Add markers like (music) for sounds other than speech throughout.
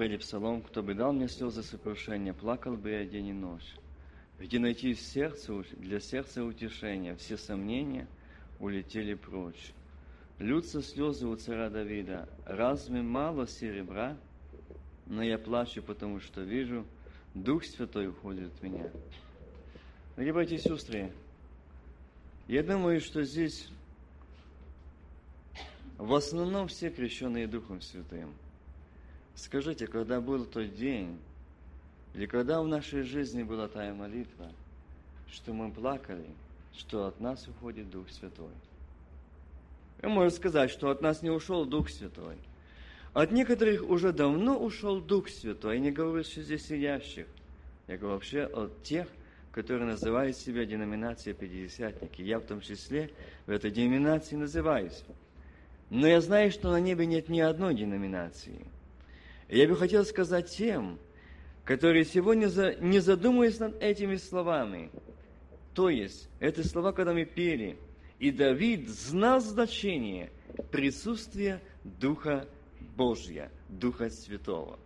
пели псалом, кто бы дал мне слезы сокрушения, плакал бы я день и ночь. Где найти сердце, для сердца утешения, все сомнения улетели прочь. Льются слезы у царя Давида, разве мало серебра? Но я плачу, потому что вижу, Дух Святой уходит от меня. Дорогие братья и сестры, я думаю, что здесь в основном все крещенные Духом Святым. Скажите, когда был тот день, или когда в нашей жизни была тая молитва, что мы плакали, что от нас уходит Дух Святой? Вы можете сказать, что от нас не ушел Дух Святой. От некоторых уже давно ушел Дух Святой. Я не говорю, что здесь сидящих. Я говорю вообще от тех, которые называют себя деноминацией Пятидесятники. Я в том числе в этой деноминации называюсь. Но я знаю, что на небе нет ни одной деноминации. Я бы хотел сказать тем, которые сегодня не задумываясь над этими словами, то есть, это слова, когда мы пели, и Давид знал значение присутствия Духа Божья, Духа Святого.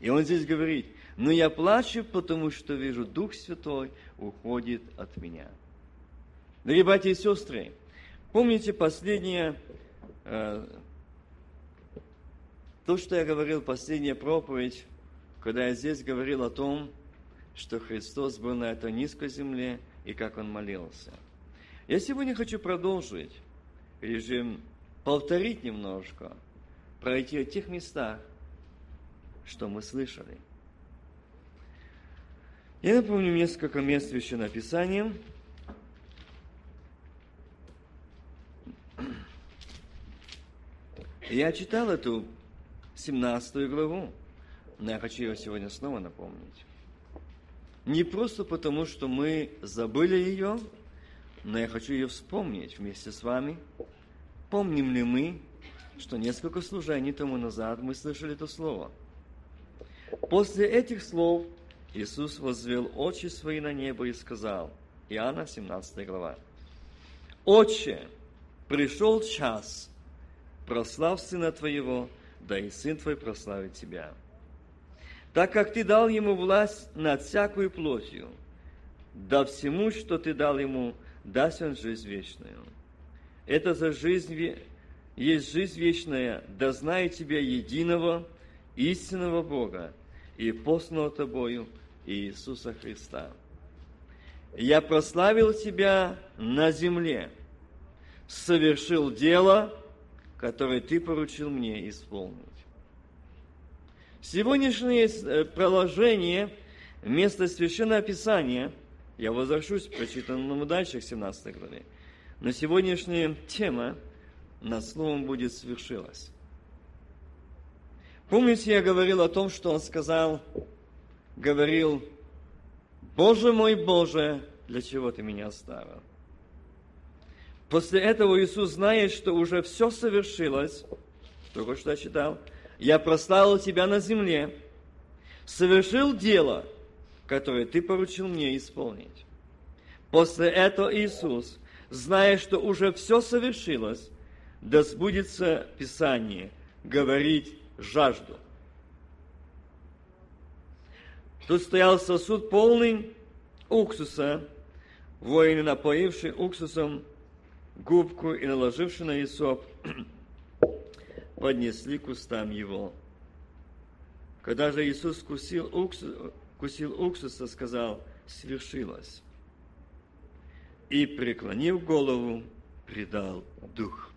И он здесь говорит, но я плачу, потому что вижу, Дух Святой уходит от меня. Дорогие братья и сестры, помните последнее, э, то, что я говорил, последняя проповедь, когда я здесь говорил о том, что Христос был на этой низкой земле и как Он молился. Я сегодня хочу продолжить режим, повторить немножко, пройти о тех местах, что мы слышали – я напомню несколько мест Священного Писания. Я читал эту 17 главу, но я хочу ее сегодня снова напомнить. Не просто потому, что мы забыли ее, но я хочу ее вспомнить вместе с вами. Помним ли мы, что несколько служений тому назад мы слышали это слово? После этих слов – Иисус возвел очи свои на небо и сказал, Иоанна 17 глава, «Отче, пришел час, прослав Сына Твоего, да и Сын Твой прославит Тебя. Так как Ты дал Ему власть над всякую плотью, да всему, что Ты дал Ему, даст Он жизнь вечную. Это за жизнь есть жизнь вечная, да знает Тебя единого, истинного Бога и посланного Тобою – Иисуса Христа. Я прославил Тебя на земле, совершил дело, которое Ты поручил мне исполнить. Сегодняшнее э, проложение места Священного Писания, я возвращусь к прочитанному дальше, к 17 главе, но сегодняшняя тема над словом будет свершилась. Помните, я говорил о том, что он сказал, говорил, «Боже мой, Боже, для чего ты меня оставил?» После этого Иисус знает, что уже все совершилось, только что я читал, «Я прославил тебя на земле, совершил дело, которое ты поручил мне исполнить». После этого Иисус, зная, что уже все совершилось, да сбудется Писание, говорить жажду – Тут стоял сосуд полный уксуса, воины, напоившие уксусом губку и наложивший на Исоп, (clears throat) поднесли к устам его. Когда же Иисус вкусил, уксус, вкусил уксуса, сказал, свершилось. И, преклонив голову, предал дух.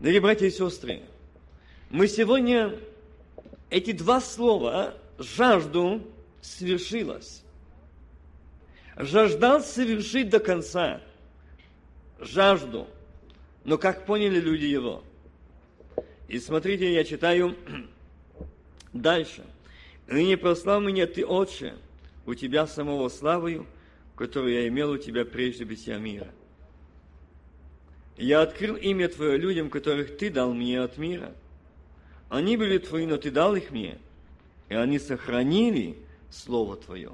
Дорогие братья и сестры, мы сегодня эти два слова «жажду» свершилось. Жаждал совершить до конца. Жажду. Но как поняли люди его? И смотрите, я читаю (clears throat) дальше. «Ныне прослав меня Ты, Отче, у Тебя самого славою, которую я имел у Тебя прежде бытия мира. Я открыл имя Твое людям, которых Ты дал мне от мира» Они были Твои, но Ты дал их мне, и они сохранили Слово Твое.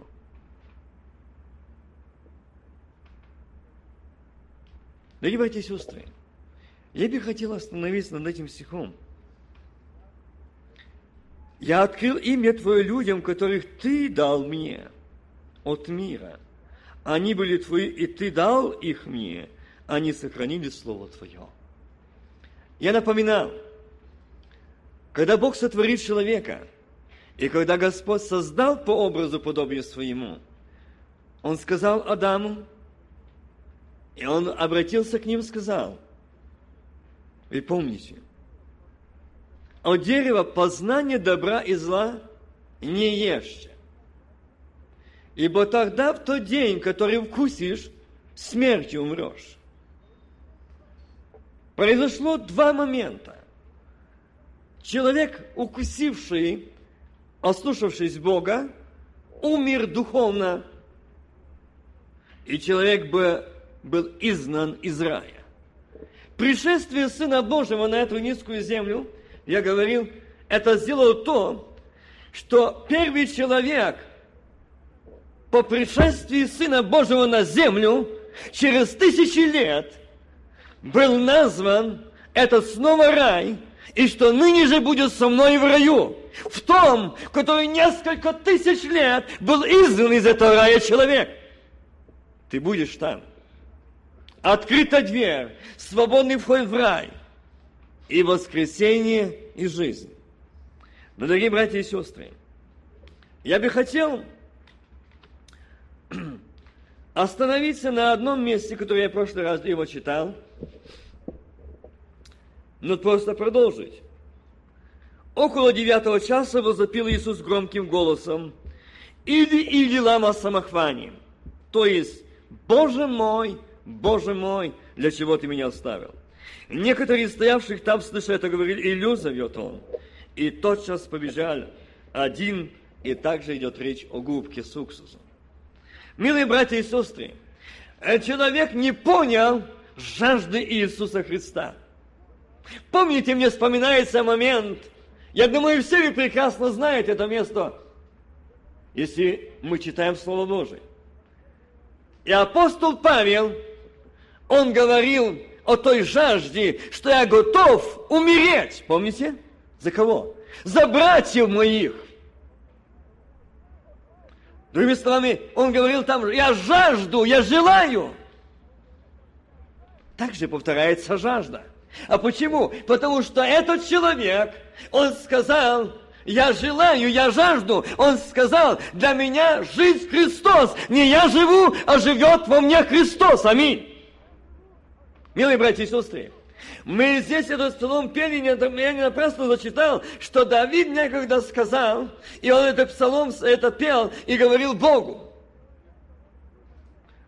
Дорогие братья и сестры, я бы хотел остановиться над этим стихом. Я открыл имя Твое людям, которых Ты дал мне от мира. Они были Твои, и Ты дал их мне. Они сохранили Слово Твое. Я напоминал, когда Бог сотворит человека, и когда Господь создал по образу подобию своему, Он сказал Адаму, и Он обратился к ним и сказал, вы помните – от дерева познания добра и зла не ешьте. Ибо тогда в тот день, который вкусишь, смертью умрешь. Произошло два момента. Человек, укусивший, ослушавшись Бога, умер духовно, и человек бы был изгнан из рая. Пришествие Сына Божьего на эту низкую землю – я говорил, это сделало то, что первый человек по пришествии Сына Божьего на землю через тысячи лет был назван этот снова рай, и что ныне же будет со мной в раю, в том, который несколько тысяч лет был изгнан из этого рая человек. Ты будешь там. Открыта дверь, свободный вход в рай – и воскресение, и жизнь. Но, дорогие братья и сестры, я бы хотел (clears throat) остановиться на одном месте, которое я в прошлый раз его читал, но просто продолжить. Около девятого часа возопил Иисус громким голосом, «Иди, иди, лама самохвани!» То есть, «Боже мой, Боже мой, для чего ты меня оставил?» Некоторые стоявших там, слыша это, говорили, Илью зовет он. И тотчас побежали. Один, и также идет речь о губке с уксусом. Милые братья и сестры, э, человек не понял жажды Иисуса Христа. Помните, мне вспоминается момент, я думаю, все вы прекрасно знаете это место, если мы читаем Слово Божие. И апостол Павел, он говорил о той жажде, что я готов умереть. Помните? За кого? За братьев моих. Другими словами, он говорил там, я жажду, я желаю. Также повторяется жажда. А почему? Потому что этот человек, он сказал, я желаю, я жажду. Он сказал, для меня жизнь Христос. Не я живу, а живет во мне Христос. Аминь. Милые братья и сестры, мы здесь этот псалом пели, я не напрасно зачитал, что Давид некогда сказал, и он этот псалом это пел и говорил Богу.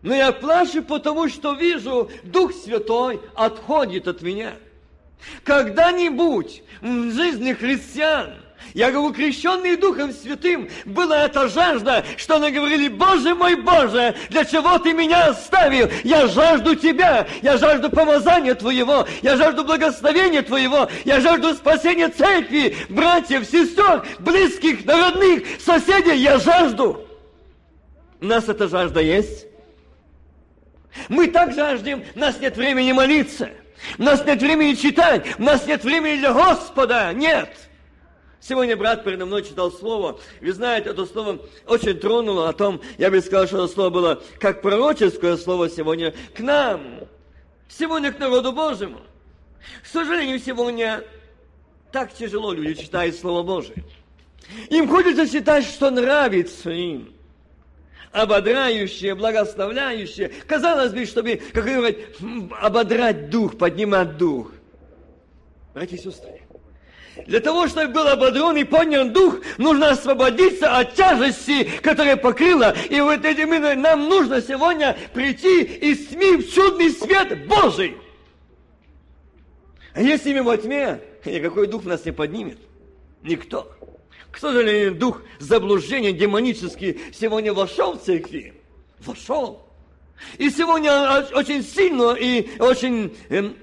Но я плачу, потому что вижу, Дух Святой отходит от меня. Когда-нибудь в жизни христиан я говорю, крещенный Духом Святым, была эта жажда, что они говорили, Боже мой Боже, для чего Ты меня оставил? Я жажду Тебя, я жажду помазания Твоего, я жажду благословения Твоего, я жажду спасения церкви, братьев, сестер, близких, родных, соседей, я жажду. У нас эта жажда есть. Мы так жаждем, у нас нет времени молиться, у нас нет времени читать, у нас нет времени для Господа, нет. Сегодня брат передо мной читал слово. Вы знаете, это слово очень тронуло о том, я бы сказал, что это слово было как пророческое слово сегодня к нам. Сегодня к народу Божьему. К сожалению, сегодня так тяжело люди читают Слово Божие. Им хочется читать, что нравится им. Ободряющее, благословляющее. Казалось бы, чтобы, как говорят, ободрать дух, поднимать дух. Братья и сестры, для того, чтобы был ободрен и поднят дух, нужно освободиться от тяжести, которая покрыла. И вот этим именно нам нужно сегодня прийти и СМИ в чудный свет Божий. А если мы во тьме, никакой дух нас не поднимет. Никто. К сожалению, дух заблуждения демонический сегодня вошел в церкви. Вошел. И сегодня очень сильно и очень, эм,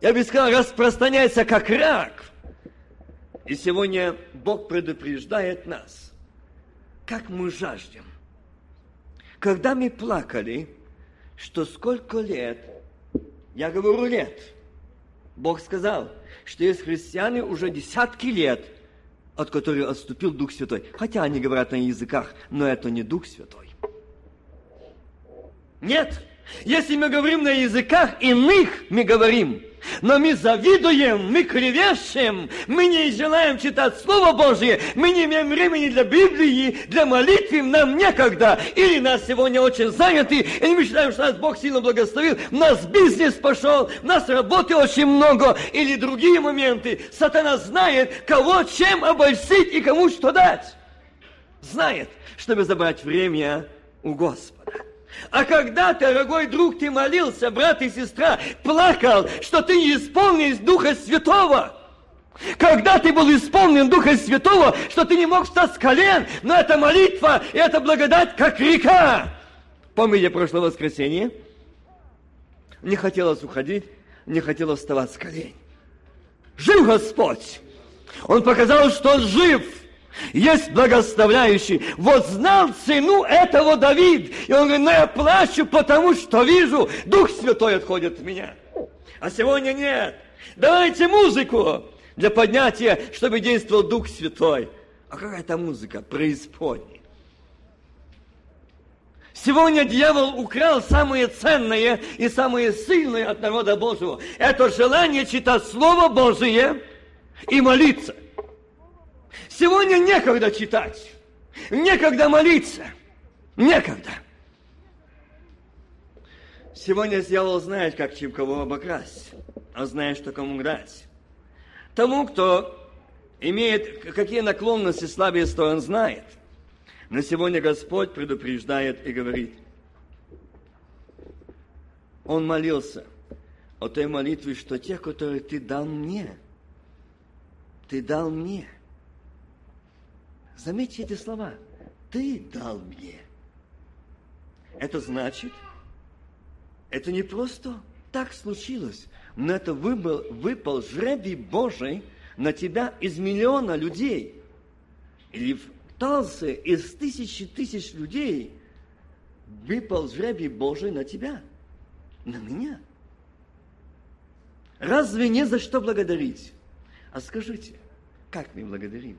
я бы сказал, распространяется как рак. И сегодня Бог предупреждает нас, как мы жаждем. Когда мы плакали, что сколько лет, я говорю лет, Бог сказал, что есть христиане уже десятки лет от которой отступил Дух Святой. Хотя они говорят на языках, но это не Дух Святой. Нет, если мы говорим на языках иных, мы говорим – но мы завидуем, мы клевещем, мы не желаем читать Слово Божье, мы не имеем времени для Библии, для молитвы, нам некогда. Или нас сегодня очень заняты, и мы считаем, что нас Бог сильно благословил, у нас бизнес пошел, у нас работы очень много, или другие моменты. Сатана знает, кого чем обольстить и кому что дать. Знает, чтобы забрать время у Господа. А когда, дорогой друг, ты молился, брат и сестра, плакал, что ты не исполнил Духа Святого, когда ты был исполнен Духа Святого, что ты не мог встать с колен, но это молитва, и это благодать, как река. Помните прошлое воскресенье? Не хотелось уходить, не хотелось вставать с колен. Жив Господь! Он показал, что Он жив – есть благословляющий. Вот знал цену этого Давид. И он говорит, ну я плачу, потому что вижу, Дух Святой отходит от меня. А сегодня нет. Давайте музыку для поднятия, чтобы действовал Дух Святой. А какая это музыка? Преисподней. Сегодня дьявол украл самое ценное и самое сильное от народа Божьего. Это желание читать Слово Божие и молиться. Сегодня некогда читать, некогда молиться, некогда. Сегодня дьявол знает, как чем кого обокрасть, а знает, что кому дать. Тому, кто имеет какие наклонности, слабые стороны, знает. Но сегодня Господь предупреждает и говорит, Он молился о той молитве, что те, которые Ты дал мне, Ты дал мне – Заметьте эти слова. Ты дал мне. Это значит, это не просто так случилось, но это выпал, выпал жребий Божий на тебя из миллиона людей. Или в Талсе из тысячи тысяч людей выпал жребий Божий на тебя, на меня. Разве не за что благодарить? А скажите, как мы благодарим?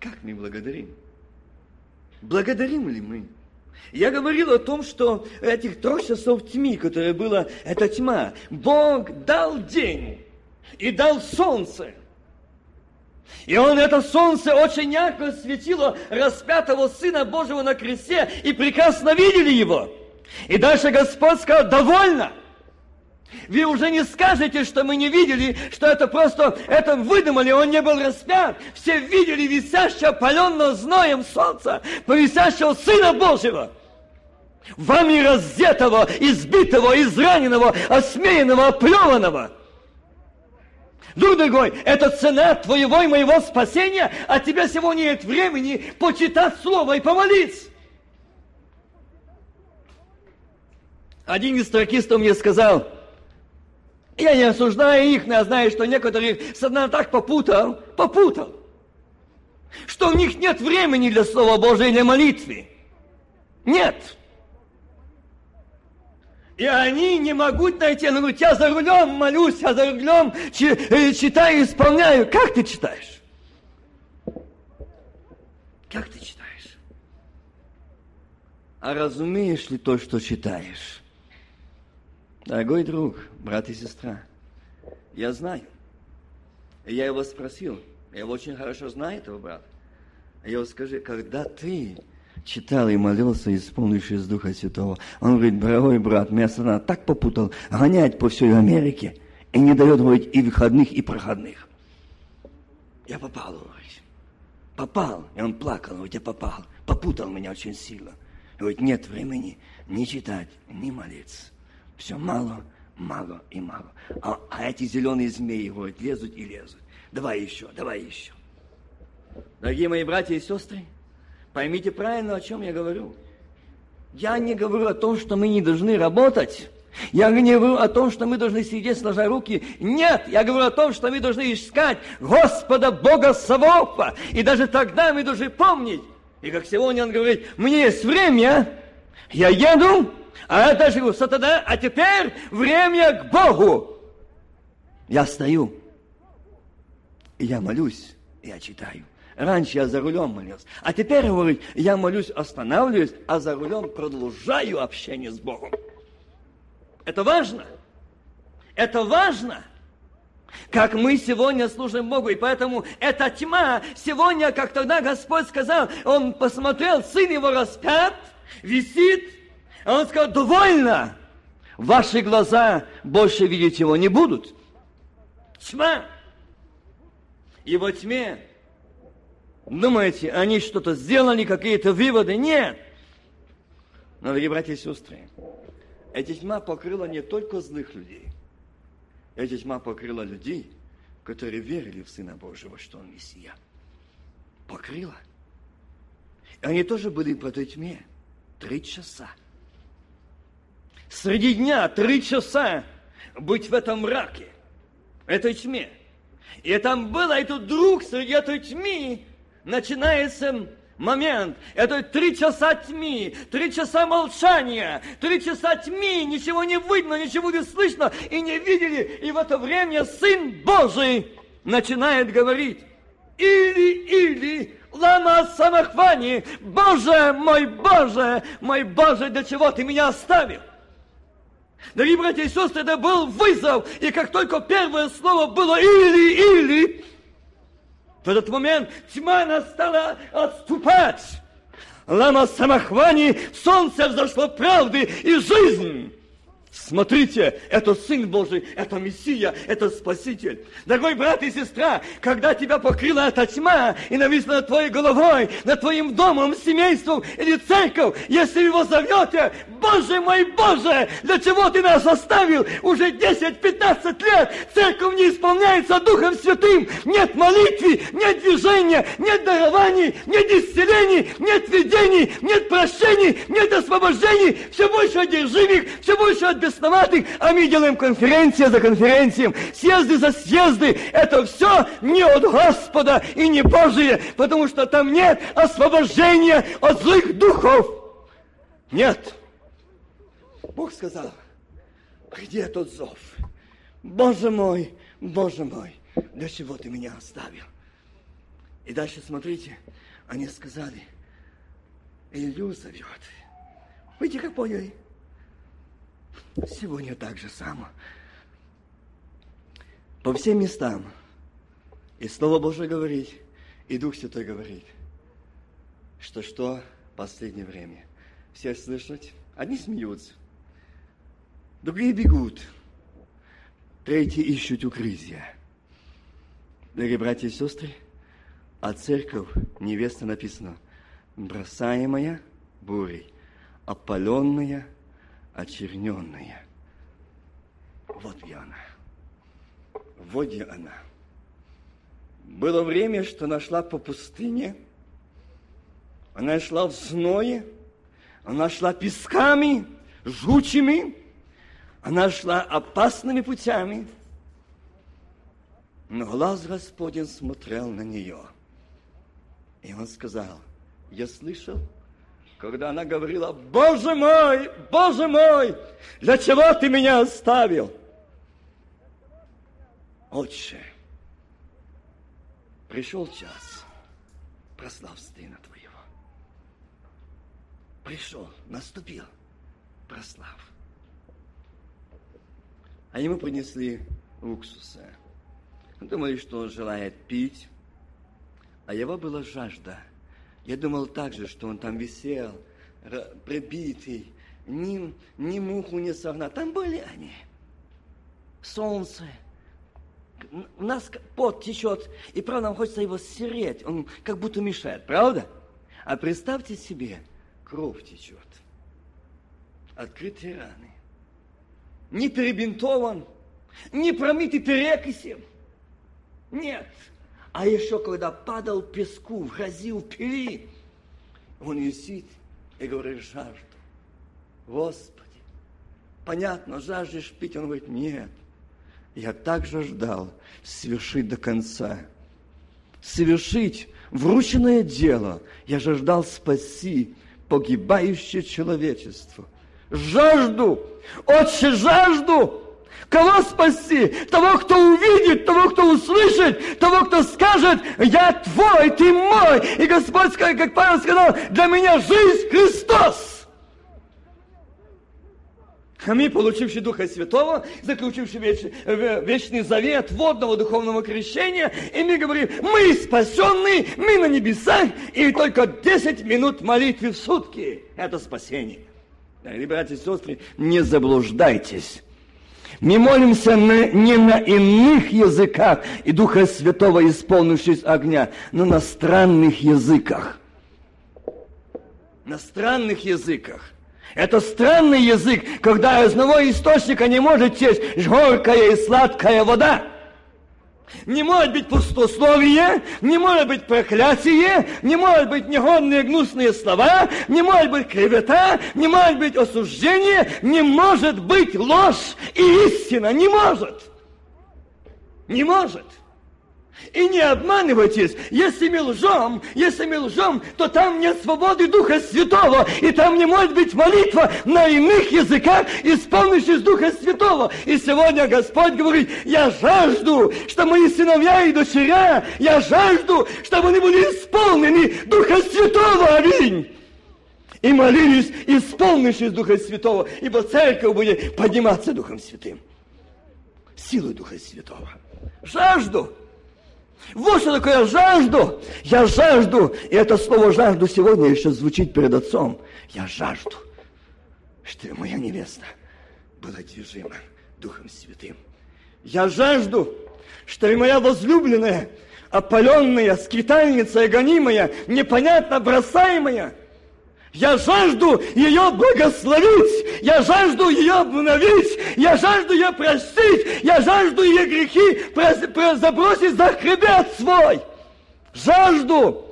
Как мы благодарим? Благодарим ли мы? Я говорил о том, что этих трех часов тьмы, которая была, это тьма, Бог дал день и дал солнце. И он это солнце очень ярко светило распятого Сына Божьего на кресте, и прекрасно видели его. И дальше Господь сказал, довольно – вы уже не скажете, что мы не видели, что это просто, это выдумали, он не был распят. Все видели висящего, паленного зноем солнца, повисящего Сына Божьего. Вами раздетого, избитого, израненного, осмеянного, оплеванного. Друг дорогой, это цена твоего и моего спасения, а тебя сегодня нет времени почитать Слово и помолиться. Один из тракистов мне сказал, я не осуждаю их, но я знаю, что некоторых сатана так попутал, попутал, что у них нет времени для Слова Божия для молитвы. Нет. И они не могут найти. Ну, я за рулем молюсь, я за рулем э, читаю, исполняю. Как ты читаешь? Как ты читаешь? А разумеешь ли то, что читаешь? Дорогой друг, брат и сестра, я знаю. И я его спросил, я его очень хорошо знаю, этого брата. Я его скажи, когда ты читал и молился, исполнившись Духа Святого, он говорит, дорогой брат, меня страна так попутал, гонять по всей Америке, и не дает, говорить, и выходных, и проходных. Я попал, говорит. Попал. И он плакал, говорит, я попал. Попутал меня очень сильно. Говорит, нет времени ни читать, ни молиться. Все мало, мало и мало. А, а эти зеленые змеи говорят, лезут и лезут. Давай еще, давай еще. Дорогие мои братья и сестры, поймите правильно, о чем я говорю. Я не говорю о том, что мы не должны работать. Я не говорю о том, что мы должны сидеть сложа руки. Нет, я говорю о том, что мы должны искать Господа Бога Савопа. И даже тогда мы должны помнить. И как сегодня он говорит, мне есть время, я еду, а это же сатана, а теперь время к Богу. Я стою, и я молюсь, я читаю. Раньше я за рулем молился. А теперь, говорит, я молюсь, останавливаюсь, а за рулем продолжаю общение с Богом. Это важно. Это важно. Как мы сегодня служим Богу. И поэтому эта тьма сегодня, как тогда Господь сказал, Он посмотрел, сын его распят, висит, а Он сказал, довольно. Ваши глаза больше видеть его не будут. Тьма. И во тьме Думаете, они что-то сделали, какие-то выводы? Нет. Но, дорогие братья и сестры, эта тьма покрыла не только злых людей. Эта тьма покрыла людей, которые верили в Сына Божьего, что Он Мессия. Покрыла. И они тоже были в этой тьме. Три часа. Среди дня три часа быть в этом мраке, этой тьме. И там было, и тут друг среди этой тьмы начинается момент. Это три часа тьмы, три часа молчания, три часа тьмы, ничего не видно, ничего не слышно и не видели. И в это время Сын Божий начинает говорить. Или, или, лама самохвани, Боже мой, Боже, мой Боже, для чего ты меня оставил? Дорогие братья и сестры, это был вызов, и как только первое слово было или, или, в этот момент тьма она стала отступать. Лама Самахвани, солнце взошло правды и жизнь. Смотрите, это Сын Божий, это Мессия, это Спаситель. Дорогой брат и сестра, когда тебя покрыла эта тьма и нависла над твоей головой, над твоим домом, семейством или церковь, если его зовете, Боже мой, Боже, для чего ты нас оставил? Уже 10-15 лет церковь не исполняется Духом Святым, нет молитвы, нет движения, нет дарований, нет исцелений, нет видений, нет прощений, нет освобождений, все больше одержимых, все больше от бесноватых, а мы делаем конференция за конференцией, съезды за съезды. Это все не от Господа и не Божие, потому что там нет освобождения от злых духов. Нет. Бог сказал, где тот зов? Боже мой, Боже мой, для чего ты меня оставил? И дальше смотрите, они сказали, Илью зовет. Видите, как поняли? Сегодня так же само. По всем местам. И Слово Божие говорит, и Дух Святой говорит, что что в последнее время. Все слышать, одни смеются, другие бегут, третьи ищут укрытия. Дорогие братья и сестры, а церковь, невеста написано, бросаемая бурей, опаленная очерненная. Вот где она. Вот где она. Было время, что она шла по пустыне, она шла в зное, она шла песками, жучими, она шла опасными путями, но глаз Господень смотрел на нее. И он сказал, я слышал, когда она говорила, Боже мой, Боже мой, для чего ты меня оставил? Отче, пришел час, прослав Сына Твоего. Пришел, наступил, прослав. А ему принесли уксуса. Думали, что он желает пить, а его была жажда – я думал также, что он там висел, прибитый, ни, ни муху не согнал. Там были они. Солнце. У нас пот течет, и правда нам хочется его стереть. Он как будто мешает, правда? А представьте себе, кровь течет. Открытые раны. Не перебинтован, не промитый перекисем. Нет, а еще когда падал песку, в грязи, в пыли, он висит и говорит, жажду. Господи, понятно, жаждешь пить? Он говорит, нет, я также ждал совершить до конца. Совершить врученное дело. Я же ждал спаси погибающее человечество. Жажду, отче, жажду, Кого спасти? Того, кто увидит, того, кто услышать того, кто скажет, я твой, ты мой. И Господь, как Павел сказал, для меня жизнь Христос. А мы, получившие Духа Святого, заключившие веч, вечный завет водного духовного крещения, и мы говорим, мы спасенные, мы на небесах, и только 10 минут молитвы в сутки – это спасение. Дорогие братья и сестры, не заблуждайтесь. Мы молимся на, не на иных языках и Духа Святого, исполнившись огня, но на странных языках. На странных языках. Это странный язык, когда из одного источника не может течь горькая и сладкая вода. Не может быть пустословие, не может быть проклятие, не может быть негодные гнусные слова, не может быть клевета, не может быть осуждение, не может быть ложь и истина, не может. Не может. И не обманывайтесь, если мы лжем, если мы лжем, то там нет свободы Духа Святого, и там не может быть молитва на иных языках, исполнившись Духа Святого. И сегодня Господь говорит, я жажду, что мои сыновья и дочеря, я жажду, чтобы они были исполнены Духа Святого. Аминь и молились, исполнившись Духа Святого, ибо церковь будет подниматься Духом Святым. Силой Духа Святого. Жажду. Вот что такое жажду. Я жажду. И это слово жажду сегодня еще звучит перед Отцом. Я жажду, что моя невеста была движима Духом Святым. Я жажду, что и моя возлюбленная, опаленная, скитальница, гонимая, непонятно бросаемая – я жажду ее благословить, я жажду ее обновить, я жажду ее простить, я жажду ее грехи забросить за хребет свой. Жажду.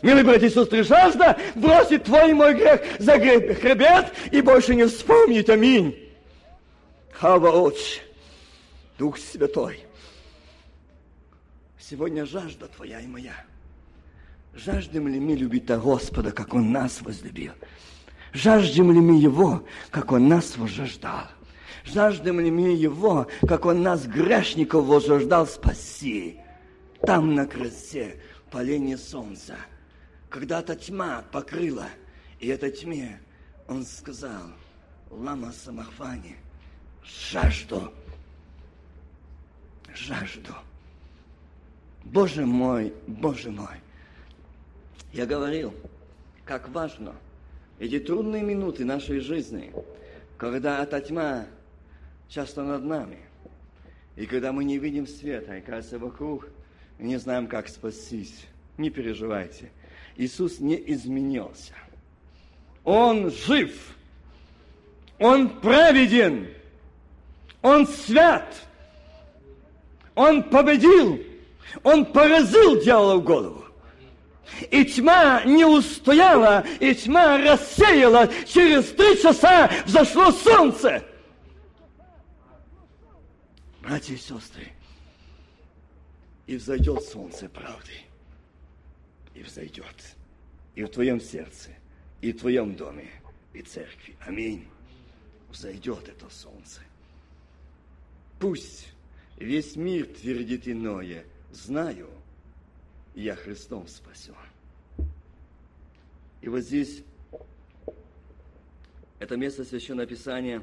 Милые братья и сестры, жажда бросить твой и мой грех за хребет и больше не вспомнить. Аминь. Хава Отче, Дух Святой, сегодня жажда твоя и моя – Жаждем ли мы любить Господа, как Он нас возлюбил? Жаждем ли мы Его, как Он нас возжаждал? Жаждем ли мы Его, как Он нас, грешников, возжаждал спаси? Там на красоте поление солнца, когда-то тьма покрыла, и этой тьме Он сказал, Лама Самахвани, жажду, жажду. Боже мой, Боже мой, я говорил, как важно эти трудные минуты нашей жизни, когда эта тьма часто над нами, и когда мы не видим света, и кажется вокруг, и не знаем, как спастись. Не переживайте. Иисус не изменился. Он жив. Он праведен. Он свят. Он победил. Он поразил дьявола в голову. И тьма не устояла, и тьма рассеяла. Через три часа взошло солнце. Братья и сестры, и взойдет солнце правды. И взойдет. И в твоем сердце, и в твоем доме, и церкви. Аминь. Взойдет это солнце. Пусть весь мир твердит иное. Знаю – я Христом спасен. И вот здесь это место Священного Писания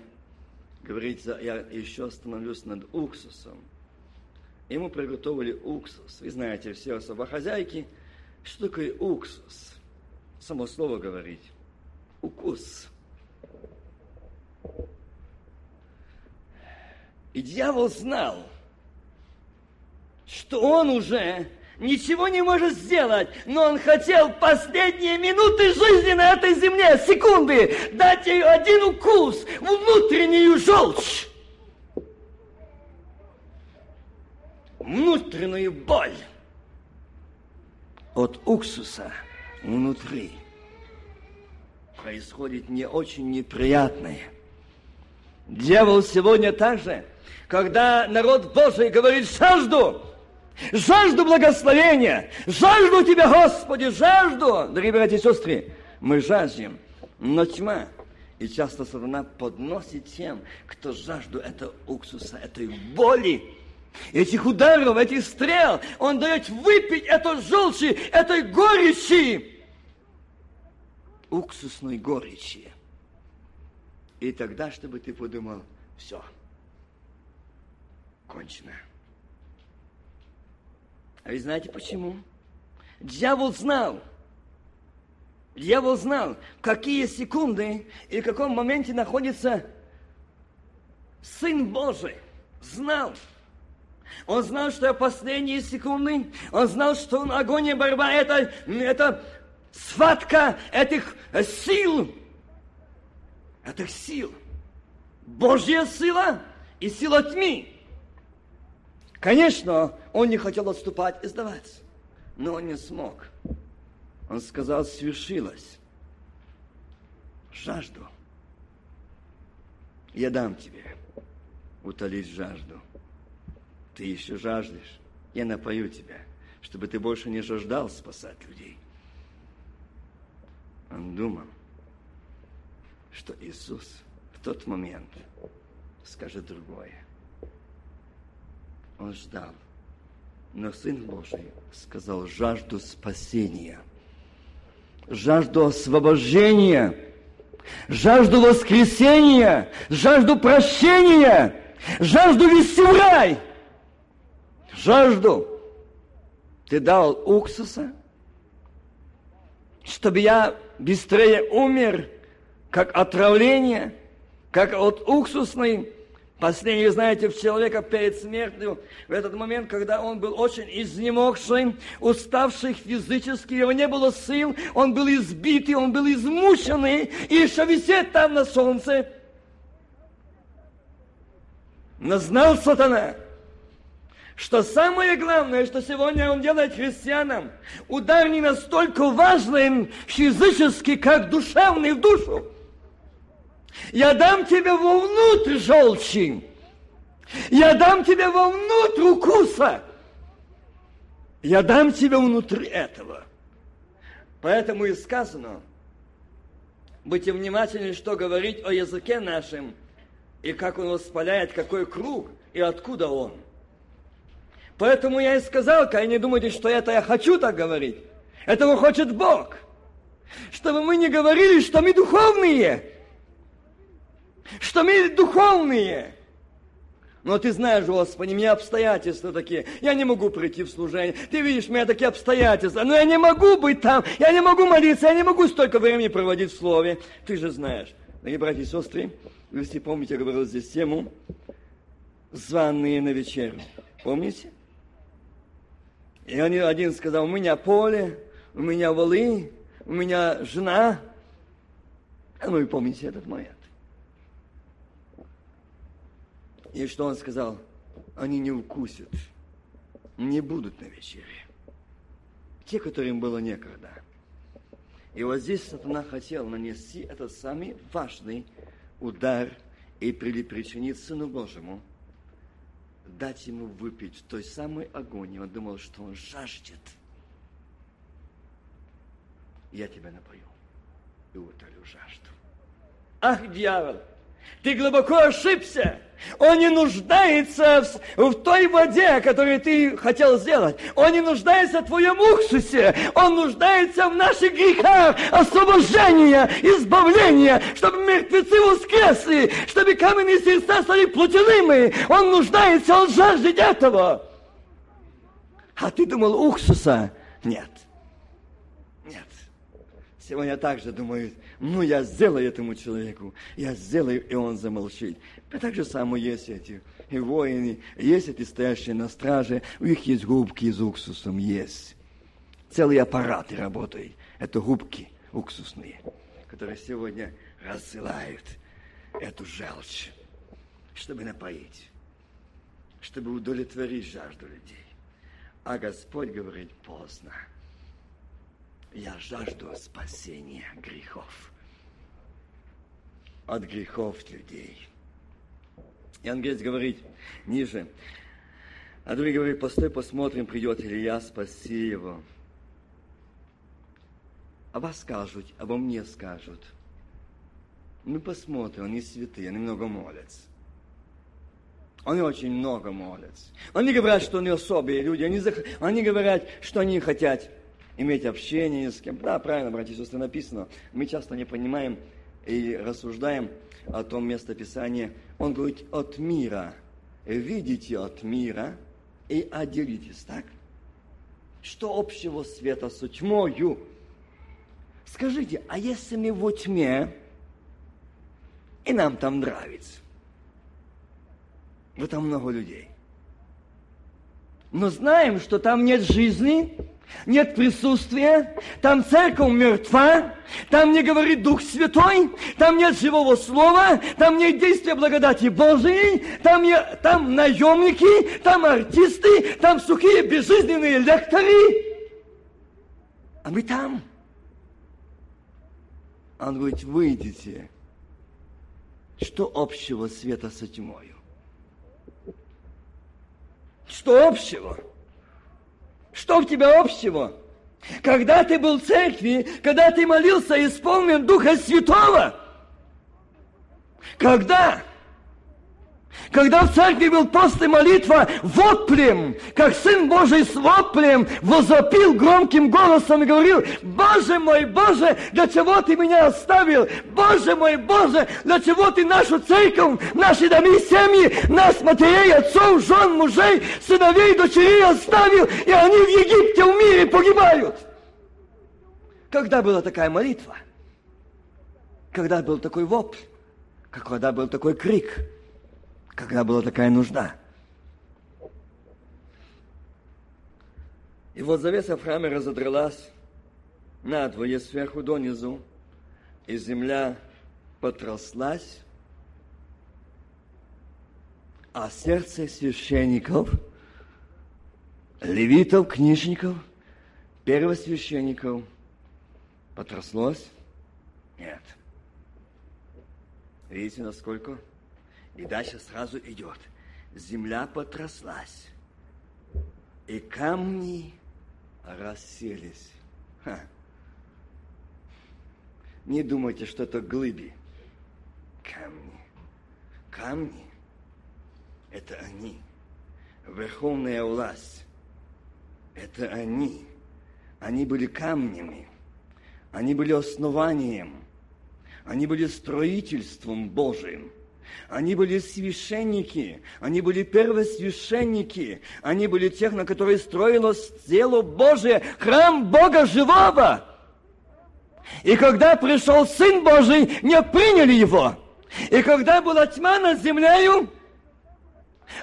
говорится, я еще остановлюсь над уксусом. Ему приготовили уксус. Вы знаете все особо хозяйки. Что такое уксус? Само слово говорить. Укус. И дьявол знал, что он уже ничего не может сделать, но он хотел последние минуты жизни на этой земле, секунды, дать ей один укус, внутреннюю желчь, внутреннюю боль от уксуса внутри. Происходит не очень неприятное. Дьявол сегодня также, когда народ Божий говорит «жажду», Жажду благословения, жажду Тебя, Господи, жажду. Дорогие братья и сестры, мы жаждем, но тьма. И часто сатана подносит тем, кто жажду этого уксуса, этой боли, этих ударов, этих стрел. Он дает выпить эту желчи, этой горечи, уксусной горечи. И тогда, чтобы ты подумал, все, кончено. А вы знаете почему? Дьявол знал, дьявол знал, какие секунды и в каком моменте находится Сын Божий. Знал. Он знал, что последние секунды, он знал, что огонь и борьба это, это схватка этих сил, этих сил. Божья сила и сила тьмы. Конечно, он не хотел отступать и сдаваться, но он не смог. Он сказал, свершилось. Жажду. Я дам тебе утолить жажду. Ты еще жаждешь, я напою тебя, чтобы ты больше не жаждал спасать людей. Он думал, что Иисус в тот момент скажет другое. Он ждал. Но Сын Божий сказал жажду спасения, жажду освобождения, жажду воскресения, жажду прощения, жажду вести в рай – жажду. Ты дал уксуса, чтобы я быстрее умер, как отравление, как от уксусной. Последний, знаете, в человека перед смертью, в этот момент, когда он был очень изнемогший, уставший физически, его не было сил, он был избитый, он был измученный, и еще висит там на солнце. Но знал сатана – что самое главное, что сегодня он делает христианам, удар не настолько важный физически, как душевный в душу. Я дам тебе вовнутрь желчи. Я дам тебе вовнутрь укуса. Я дам тебе внутри этого. Поэтому и сказано, будьте внимательны, что говорить о языке нашем, и как он воспаляет, какой круг, и откуда он – Поэтому я и сказал, когда не думайте, что это я хочу так говорить. Этого хочет Бог. Чтобы мы не говорили, что мы духовные. Что мы духовные. Но ты знаешь, Господи, у меня обстоятельства такие. Я не могу прийти в служение. Ты видишь, у меня такие обстоятельства. Но я не могу быть там. Я не могу молиться. Я не могу столько времени проводить в Слове. Ты же знаешь. Дорогие братья и сестры, вы все помните, я говорил здесь тему «Званые на вечеру». Помните? И он один сказал, у меня поле, у меня волы, у меня жена. А ну и помните этот момент. И что он сказал? Они не укусят, не будут на вечере. Те, которым было некогда. И вот здесь сатана хотел нанести этот самый важный удар и причинить Сыну Божьему – дать ему выпить той самой агонии. Он думал, что он жаждет. Я тебя напою и утолю жажду. Ах, дьявол! Ты глубоко ошибся. Он не нуждается в, в той воде, которую ты хотел сделать. Он не нуждается в твоем уксусе. Он нуждается в наших грехах, освобождения, избавления, чтобы мертвецы воскресли, чтобы каменные сердца стали плотяными. Он нуждается, он жаждет этого. А ты думал уксуса? Нет. Нет. Сегодня также думают, ну я сделаю этому человеку, я сделаю, и он замолчит. И так же самое есть эти и воины, есть эти стоящие на страже, у них есть губки с уксусом, есть. Целые аппараты работают. Это губки уксусные, которые сегодня рассылают эту желчь, чтобы напоить, чтобы удовлетворить жажду людей. А Господь говорит поздно. Я жажду спасения грехов от грехов людей. И ангелец говорит ниже, а другой говорит, постой, посмотрим, придет Илья, спаси его. А вас скажут, обо мне скажут. Мы посмотрим, они святые, они много молятся. Они очень много молятся. Они говорят, что они особые люди. Они, зах... они говорят, что они хотят иметь общение с кем. Да, правильно, братья и сестры, написано. Мы часто не понимаем и рассуждаем о том местописании. Он говорит, от мира. Видите от мира и отделитесь, так? Что общего света с тьмою? Скажите, а если мы во тьме, и нам там нравится? Вот там много людей. Но знаем, что там нет жизни, нет присутствия, там церковь мертва, там не говорит Дух Святой, там нет живого слова, там нет действия благодати Божией, там, не, там наемники, там артисты, там сухие безжизненные лекторы. А мы там. Он говорит, выйдите. Что общего света со тьмою? Что общего? Что у тебя общего? Когда ты был в церкви, когда ты молился, исполнен Духа Святого. Когда? Когда в церкви был пост и молитва воплем, как Сын Божий с воплем возопил громким голосом и говорил, Боже мой, Боже, для чего ты меня оставил? Боже мой, Боже, для чего ты нашу церковь, наши дома, семьи, нас, матерей, отцов, жен, мужей, сыновей, дочерей оставил, и они в Египте, в мире погибают? Когда была такая молитва? Когда был такой вопль? Когда был такой крик? Когда была такая нужда. И вот завеса в храме разодралась надвое сверху донизу, и земля потрослась, а сердце священников, левитов, книжников, первосвященников потрослось? Нет. Видите, насколько и дальше сразу идет. Земля потряслась, и камни расселись. Ха. Не думайте, что это глыби. Камни. Камни – это они. Верховная власть – это они. Они были камнями. Они были основанием. Они были строительством Божиим – они были священники, они были первосвященники, они были тех, на которые строилось тело Божие, храм Бога живого. И когда пришел Сын Божий, не приняли его. И когда была тьма над землею,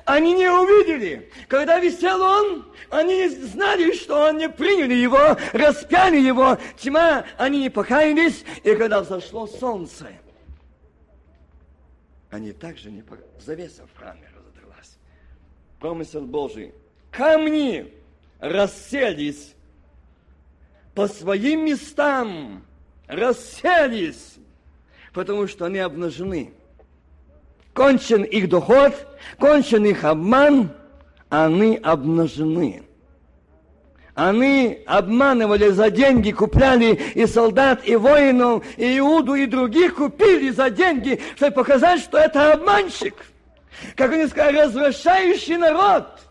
они не увидели. Когда висел он, они не знали, что он не приняли его, распяли его. Тьма, они не покаялись. И когда взошло солнце – они также не... Завеса в храме разодралась. Промысел Божий. Камни расселись по своим местам, расселись, потому что они обнажены. Кончен их доход, кончен их обман, они обнажены. Они обманывали за деньги, купляли и солдат, и воинов, и Иуду, и других купили за деньги, чтобы показать, что это обманщик. Как они сказали, развращающий народ –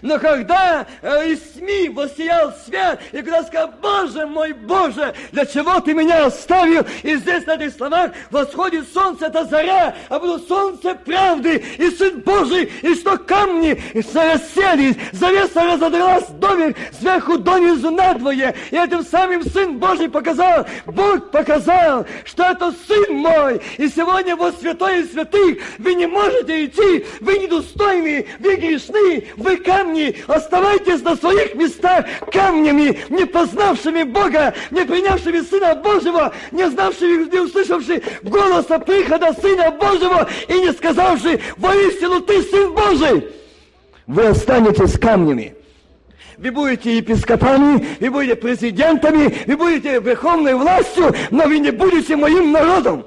но когда э, из СМИ воссиял свет, и когда сказал, Боже мой, Боже, для чего ты меня оставил? И здесь на этих словах восходит солнце, это заря, а было солнце правды, и Сын Божий, и что камни расселись, завеса разодралась домик сверху донизу надвое, и этим самым Сын Божий показал, Бог показал, что это Сын мой, и сегодня во святой и святых вы не можете идти, вы недостойны, вы грешны, вы камни, оставайтесь на своих местах камнями, не познавшими Бога, не принявшими Сына Божьего, не знавшими, не услышавши голоса прихода Сына Божьего и не сказавши, воистину ты Сын Божий. Вы останетесь камнями. Вы будете епископами, вы будете президентами, вы будете верховной властью, но вы не будете моим народом.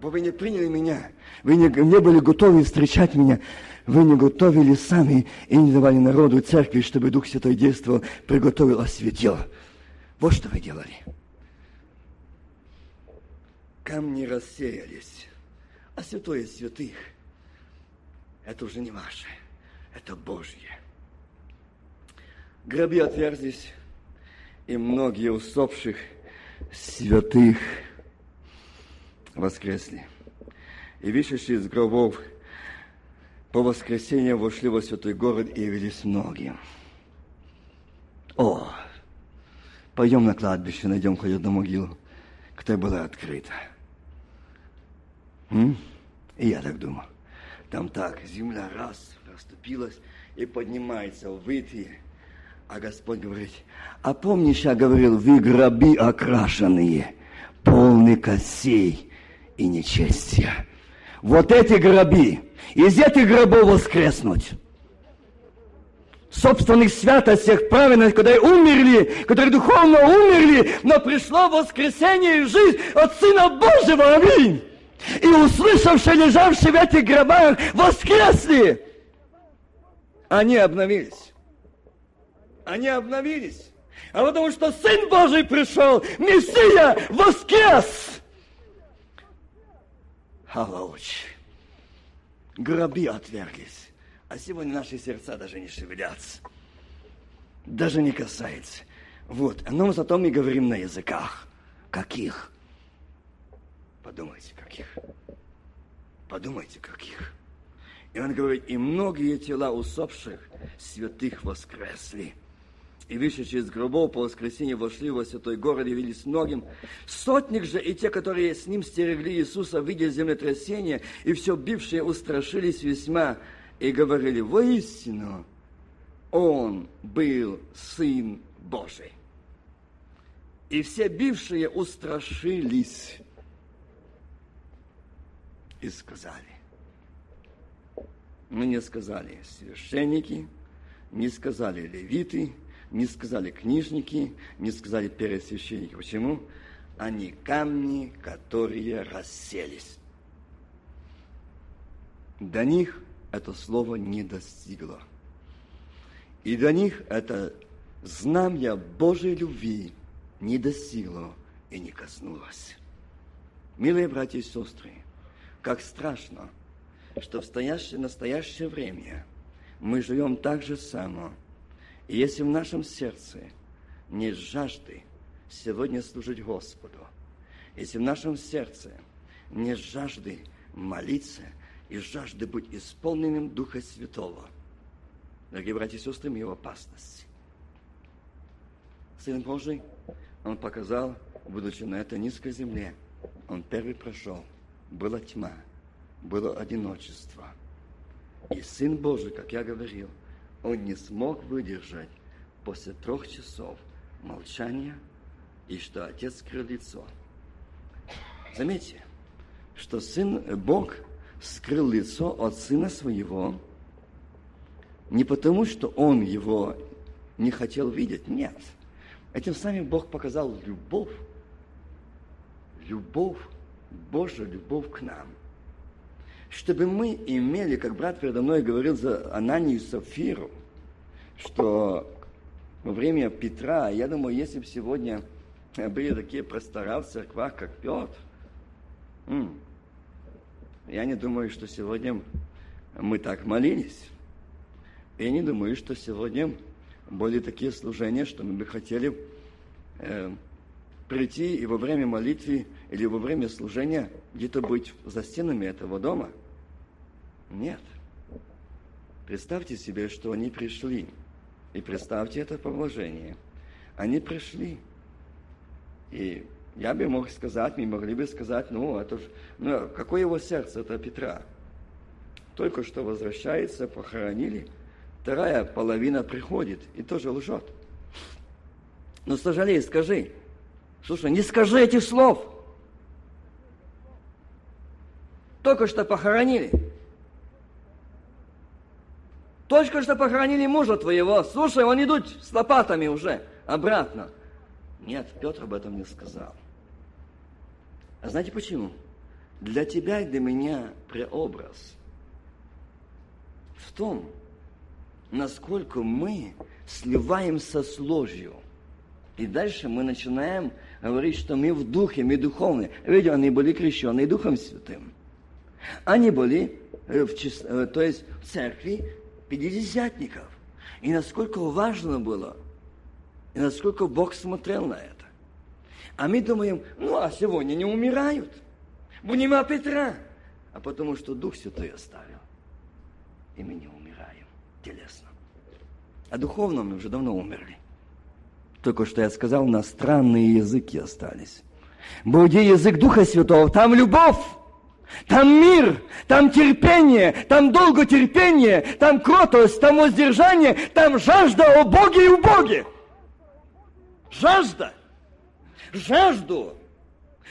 Вы не приняли меня, вы не, не были готовы встречать меня вы не готовили сами и не давали народу церкви, чтобы Дух Святой действовал, приготовил, осветил. Вот что вы делали. Камни рассеялись, а святое святых это уже не ваше, это Божье. Гробы отверзлись, и многие усопших святых воскресли. И вышедшие из гробов по воскресенье вошли во святой город и явились многим. О, пойдем на кладбище, найдем хоть одну могилу, которая была открыта. М? И я так думаю. Там так, земля раз расступилась и поднимается вытые. А Господь говорит, а помнишь, я говорил, вы гроби окрашенные, полны косей и нечестия. Вот эти гроби, из этих гробов воскреснуть собственных святостях, праведность, которые умерли, которые духовно умерли, но пришло воскресение и жизнь от Сына Божьего. Аминь. И услышавшие, лежавшие в этих гробах, воскресли. Они обновились. Они обновились. А потому что Сын Божий пришел, Мессия воскрес. Халауч. Гроби отверглись. А сегодня наши сердца даже не шевелятся. Даже не касается. Вот. Но зато мы говорим на языках. Каких? Подумайте, каких. Подумайте, каких. И он говорит, и многие тела усопших святых воскресли. И вышедшие из гробов по воскресенье вошли во святой город явились многим. Сотник же и те, которые с ним стерегли Иисуса, видя землетрясение, и все бившие устрашились весьма, и говорили, воистину, он был Сын Божий. И все бившие устрашились и сказали. Мы не сказали священники, не сказали левиты, не сказали книжники, не сказали пересвященники. Почему? Они камни, которые расселись. До них это слово не достигло. И до них это знамя Божьей любви не достигло и не коснулось. Милые братья и сестры, как страшно, что в стоящее, настоящее время мы живем так же само. И если в нашем сердце нет жажды сегодня служить Господу, если в нашем сердце нет жажды молиться и жажды быть исполненным Духа Святого, дорогие братья и сестры, мы в опасности. Сын Божий, Он показал, будучи на этой низкой земле, Он первый прошел – была тьма, было одиночество. И Сын Божий, как я говорил, он не смог выдержать после трех часов молчания, и что Отец скрыл лицо. Заметьте, что Сын Бог скрыл лицо от Сына Своего не потому, что Он его не хотел видеть, нет. Этим самым Бог показал любовь, любовь Божья любовь к нам. Чтобы мы имели, как брат передо мной говорил за Ананию и Сафиру, что во время Петра, я думаю, если бы сегодня были такие простора в церквах, как Петр, я не думаю, что сегодня мы так молились. Я не думаю, что сегодня были такие служения, что мы бы хотели э, прийти и во время молитвы или во время служения где-то быть за стенами этого дома? Нет. Представьте себе, что они пришли. И представьте это положение. Они пришли. И я бы мог сказать, мы могли бы сказать, ну, это ж, ну, какое его сердце, это Петра. Только что возвращается, похоронили, вторая половина приходит и тоже лжет. Но сожалей, скажи, Слушай, не скажи этих слов. Только что похоронили. Только что похоронили мужа твоего. Слушай, он идут с лопатами уже обратно. Нет, Петр об этом не сказал. А знаете почему? Для тебя и для меня преобраз в том, насколько мы сливаемся с ложью. И дальше мы начинаем говорит, что мы в духе, мы духовные. Ведь они были крещены Духом Святым. Они были э, в. Э, то есть в церкви пятидесятников. И насколько важно было, и насколько Бог смотрел на это. А мы думаем, ну а сегодня не умирают. Будем Петра. А потому что Дух Святой оставил. И мы не умираем телесно. А духовно мы уже давно умерли. Только что я сказал, на странные языки остались. Будет язык Духа Святого, там любовь, там мир, там терпение, там долготерпение, там кротость, там воздержание, там жажда о Боге и у Боге. Жажда. Жажду.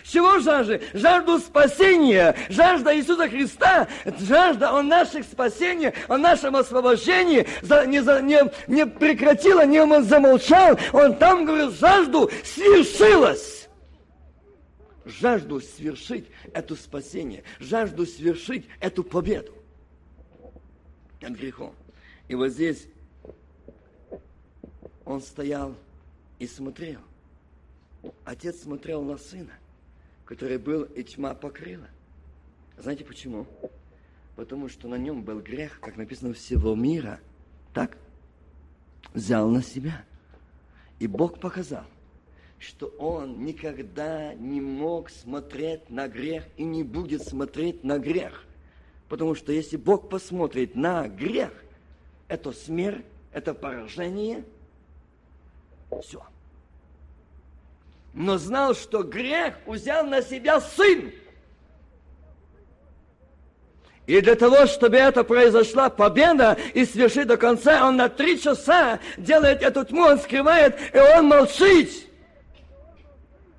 Чего жажды? Жажду спасения, жажда Иисуса Христа, жажда о наших спасении, о нашем освобождении не, за, не, не прекратила, не замолчал. Он там говорил, жажду свершилось. Жажду свершить это спасение, жажду свершить эту победу над грехом. И вот здесь он стоял и смотрел. Отец смотрел на сына – который был, и тьма покрыла. Знаете почему? Потому что на нем был грех, как написано, всего мира. Так? Взял на себя. И Бог показал, что он никогда не мог смотреть на грех и не будет смотреть на грех. Потому что если Бог посмотрит на грех, это смерть, это поражение, все – но знал, что грех взял на себя сын. И для того, чтобы это произошла победа и свершить до конца, он на три часа делает эту тьму, он скрывает, и он молчит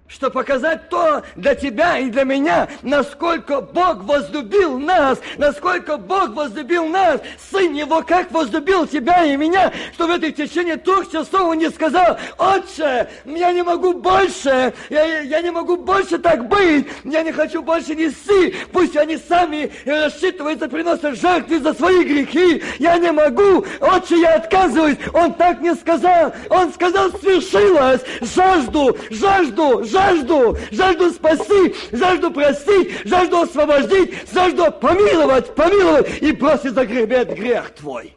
что показать то для тебя и для меня, насколько Бог возлюбил нас, насколько Бог возлюбил нас, Сын Его, как возлюбил тебя и меня, что в этой течение трех часов Он не сказал, Отче, я не могу больше, я, я не могу больше так быть, я не хочу больше нести, пусть они сами рассчитываются, приносят жертвы за свои грехи, я не могу, Отче, я отказываюсь, Он так не сказал, Он сказал, свершилось, жажду, жажду, жажду, жажду, жажду спасти, жажду простить, жажду освободить, жажду помиловать, помиловать и бросить за гребет грех твой.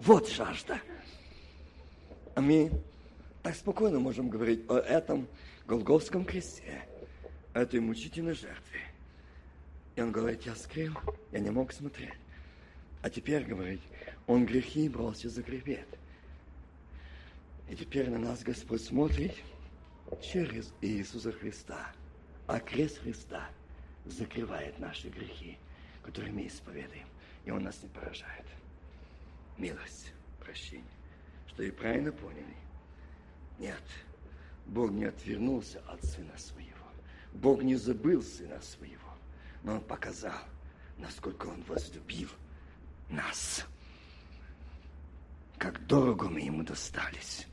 Вот жажда. А мы так спокойно можем говорить о этом Голговском кресте, о этой мучительной жертве. И он говорит, я скрыл, я не мог смотреть. А теперь, говорит, он грехи бросил за гребет. И теперь на нас Господь смотрит – через Иисуса Христа. А крест Христа закрывает наши грехи, которые мы исповедуем, и Он нас не поражает. Милость, прощение. Что и правильно поняли? Нет, Бог не отвернулся от Сына Своего. Бог не забыл Сына Своего, но Он показал, насколько Он возлюбил нас. Как дорого мы Ему достались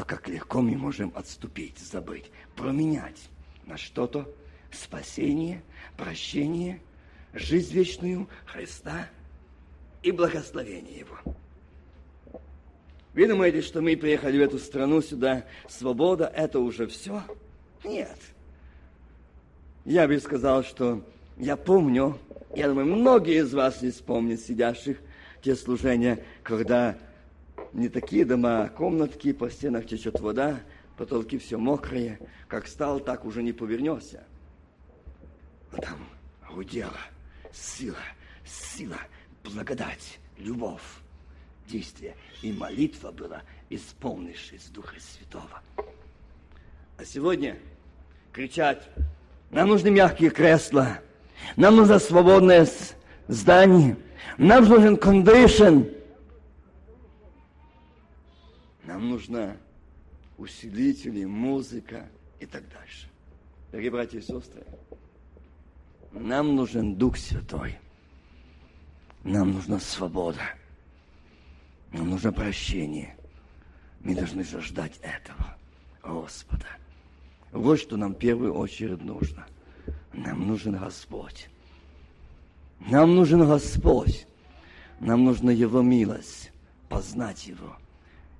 а как легко мы можем отступить, забыть, променять на что-то спасение, прощение, жизнь вечную Христа и благословение Его. Вы думаете, что мы приехали в эту страну сюда, свобода, это уже все? Нет. Я бы сказал, что я помню, я думаю, многие из вас не вспомнят сидящих те служения, когда не такие дома, а комнатки, по стенах течет вода, потолки все мокрые. Как стал, так уже не повернешься. А там гудела сила, сила, благодать, любовь, действие. И молитва была, исполнившись Духа Святого. А сегодня кричать, нам нужны мягкие кресла, нам нужно свободное здание, нам нужен кондишн, нам нужна усилители, музыка и так дальше. Дорогие братья и сестры, нам нужен Дух Святой. Нам нужна свобода. Нам нужно прощение. Мы должны ждать этого Господа. Вот что нам в первую очередь нужно. Нам нужен Господь. Нам нужен Господь. Нам нужна Его милость, познать Его –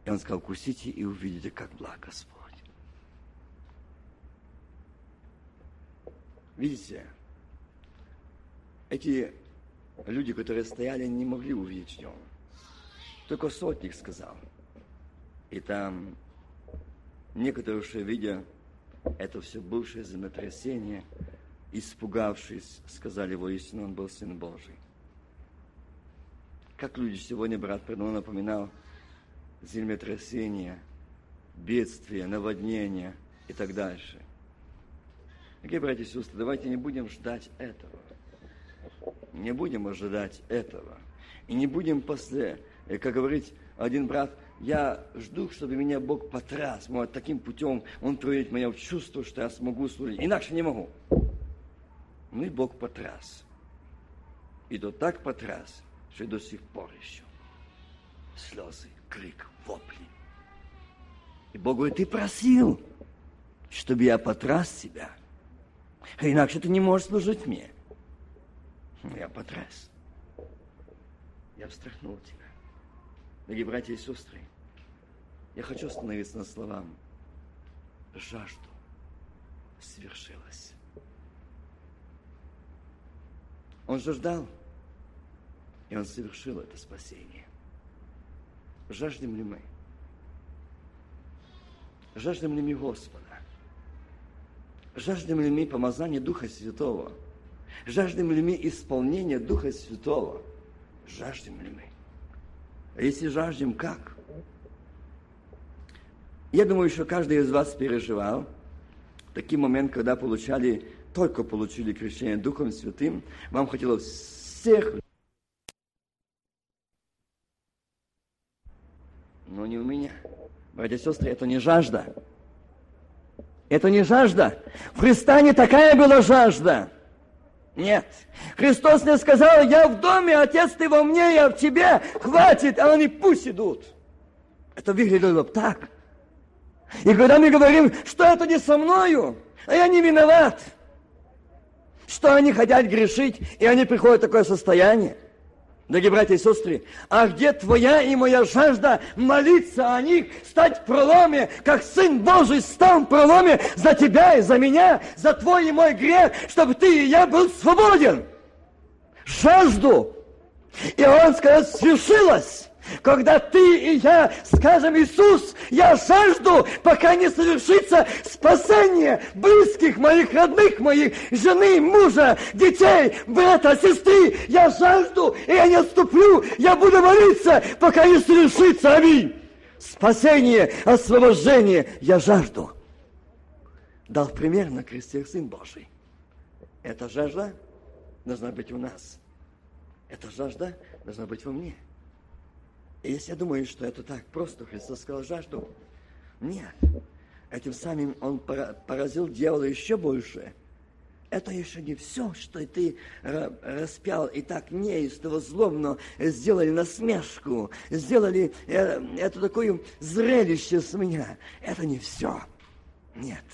и он сказал, кусите и увидите, как благ Господь. Видите, эти люди, которые стояли, не могли увидеть в. Только сотник сказал. И там некоторые уже, видя это все бывшее землетрясение, испугавшись, сказали, воистину он был Сын Божий. Как люди сегодня, брат Пернон напоминал, землетрясение, бедствия, наводнения и так дальше. Дорогие братья и сестры, давайте не будем ждать этого. Не будем ожидать этого. И не будем после, как говорит один брат, я жду, чтобы меня Бог потряс. Может, таким путем Он приведет меня в чувство, что я смогу служить. Иначе не могу. Ну и Бог потряс. И до так потряс, что до сих пор еще. Слезы, крик, вопли. И Бог говорит, ты просил, чтобы я потряс тебя. А иначе ты не можешь служить мне. Ну, я потряс. Я встряхнул тебя. Дорогие братья и сестры, я хочу остановиться на словам. Жажду свершилось. Он же ждал, и он совершил это спасение. Жаждем ли мы? Жаждем ли мы Господа? Жаждем ли мы помазания Духа Святого? Жаждем ли мы исполнения Духа Святого? Жаждем ли мы? А если жаждем, как? Я думаю, что каждый из вас переживал такой момент, когда получали, только получили крещение Духом Святым, вам хотелось всех Братья и сестры, это не жажда. Это не жажда. В Христа не такая была жажда. Нет. Христос не сказал, я в доме, Отец, ты во мне, я в тебе, хватит, а они пусть идут. Это выглядело так. И когда мы говорим, что это не со мною, а я не виноват, что они хотят грешить, и они приходят в такое состояние – Дорогие братья и сестры, а где твоя и моя жажда молиться о них, стать в проломе, как Сын Божий стал в проломе за тебя и за меня, за твой и мой грех, чтобы ты и я был свободен. Жажду. И он сказал, свершилось. Когда ты и я скажем, Иисус, я жажду, пока не совершится спасение близких моих, родных моих, жены, мужа, детей, брата, сестры. Я жажду, и я не отступлю. Я буду молиться, пока не совершится. Аминь. Спасение, освобождение. Я жажду. Дал пример на кресте Сын Божий. Эта жажда должна быть у нас. Эта жажда должна быть во мне. Если я думаю, что это так просто, Христос сказал жажду, нет. Этим самым он поразил дьявола еще больше. Это еще не все, что ты распял и так неистово, злобно сделали насмешку, сделали э, это такое зрелище с меня. Это не все. Нет.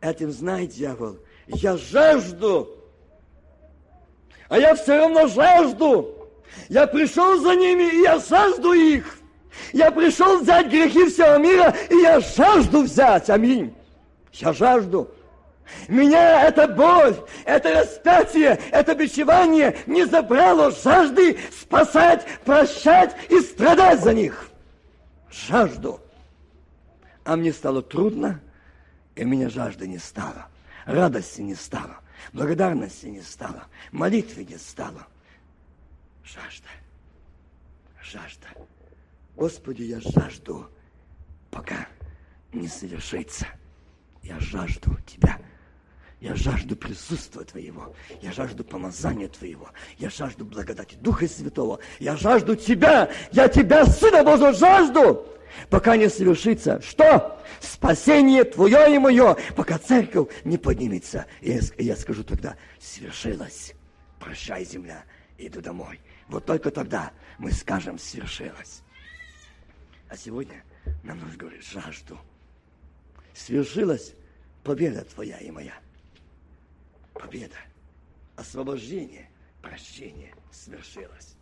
Этим знай, дьявол, я жажду, а я все равно жажду. Я пришел за ними, и я жажду их. Я пришел взять грехи всего мира, и я жажду взять. Аминь. Я жажду. Меня эта боль, это распятие, это бичевание не забрало жажды спасать, прощать и страдать за них. Жажду. А мне стало трудно, и меня жажды не стало. Радости не стало, благодарности не стало, молитвы не стало жажда, жажда. Господи, я жажду, пока не совершится. Я жажду Тебя. Я жажду присутствия Твоего. Я жажду помазания Твоего. Я жажду благодати Духа Святого. Я жажду Тебя. Я Тебя, Сына Божьего, жажду. Пока не совершится. Что? Спасение Твое и мое. Пока церковь не поднимется. И я, я скажу тогда, свершилось. Прощай, земля. Иду домой. Вот только тогда мы скажем, свершилось. А сегодня нам нужно говорить жажду. Свершилась победа твоя и моя. Победа. Освобождение, прощение свершилось.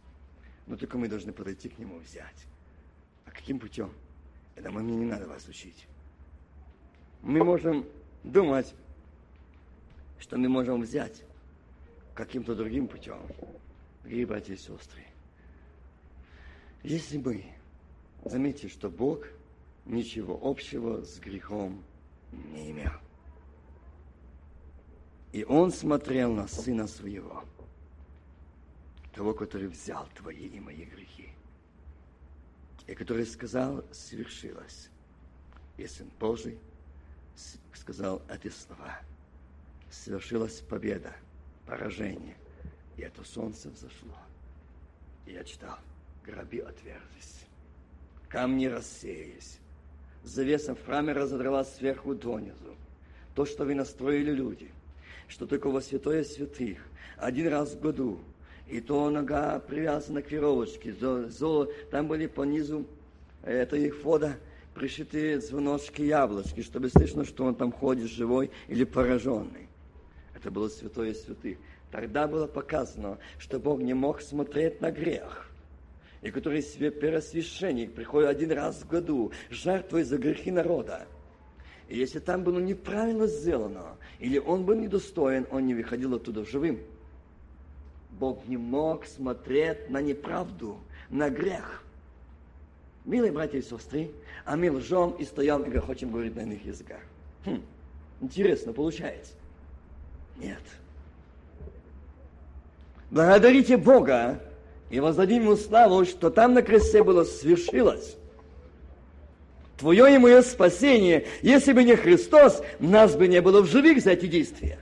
Но только мы должны подойти к нему взять. А каким путем? Это мне не надо вас учить. Мы можем думать, что мы можем взять каким-то другим путем. Дорогие братья и сестры, если бы, заметьте, что Бог ничего общего с грехом не имел. И Он смотрел на Сына Своего, того, который взял твои и мои грехи, и который сказал, свершилось. И Сын Божий сказал эти слова. Свершилась победа, поражение, и это солнце взошло. Я читал, гроби отверзись, камни рассеялись, завеса в храме разодралась сверху донизу. То, что вы настроили люди, что только во святое святых один раз в году, и то нога привязана к веровочке, золо, там были по низу, это их вода, пришитые звоночки яблочки, чтобы слышно, что он там ходит живой или пораженный. Это было святое святых. Тогда было показано, что Бог не мог смотреть на грех, и который себе первосвященник приходит один раз в году, жертвой за грехи народа. И если там было неправильно сделано, или он был недостоин, он не выходил оттуда живым. Бог не мог смотреть на неправду, на грех. Милые братья и сестры, а мы лжем и стоим и грохочем говорить на иных языках. Хм, интересно получается. Нет. Благодарите Бога и воздадим Ему славу, что там на кресте было свершилось. Твое и мое спасение, если бы не Христос, нас бы не было в живых за эти действия.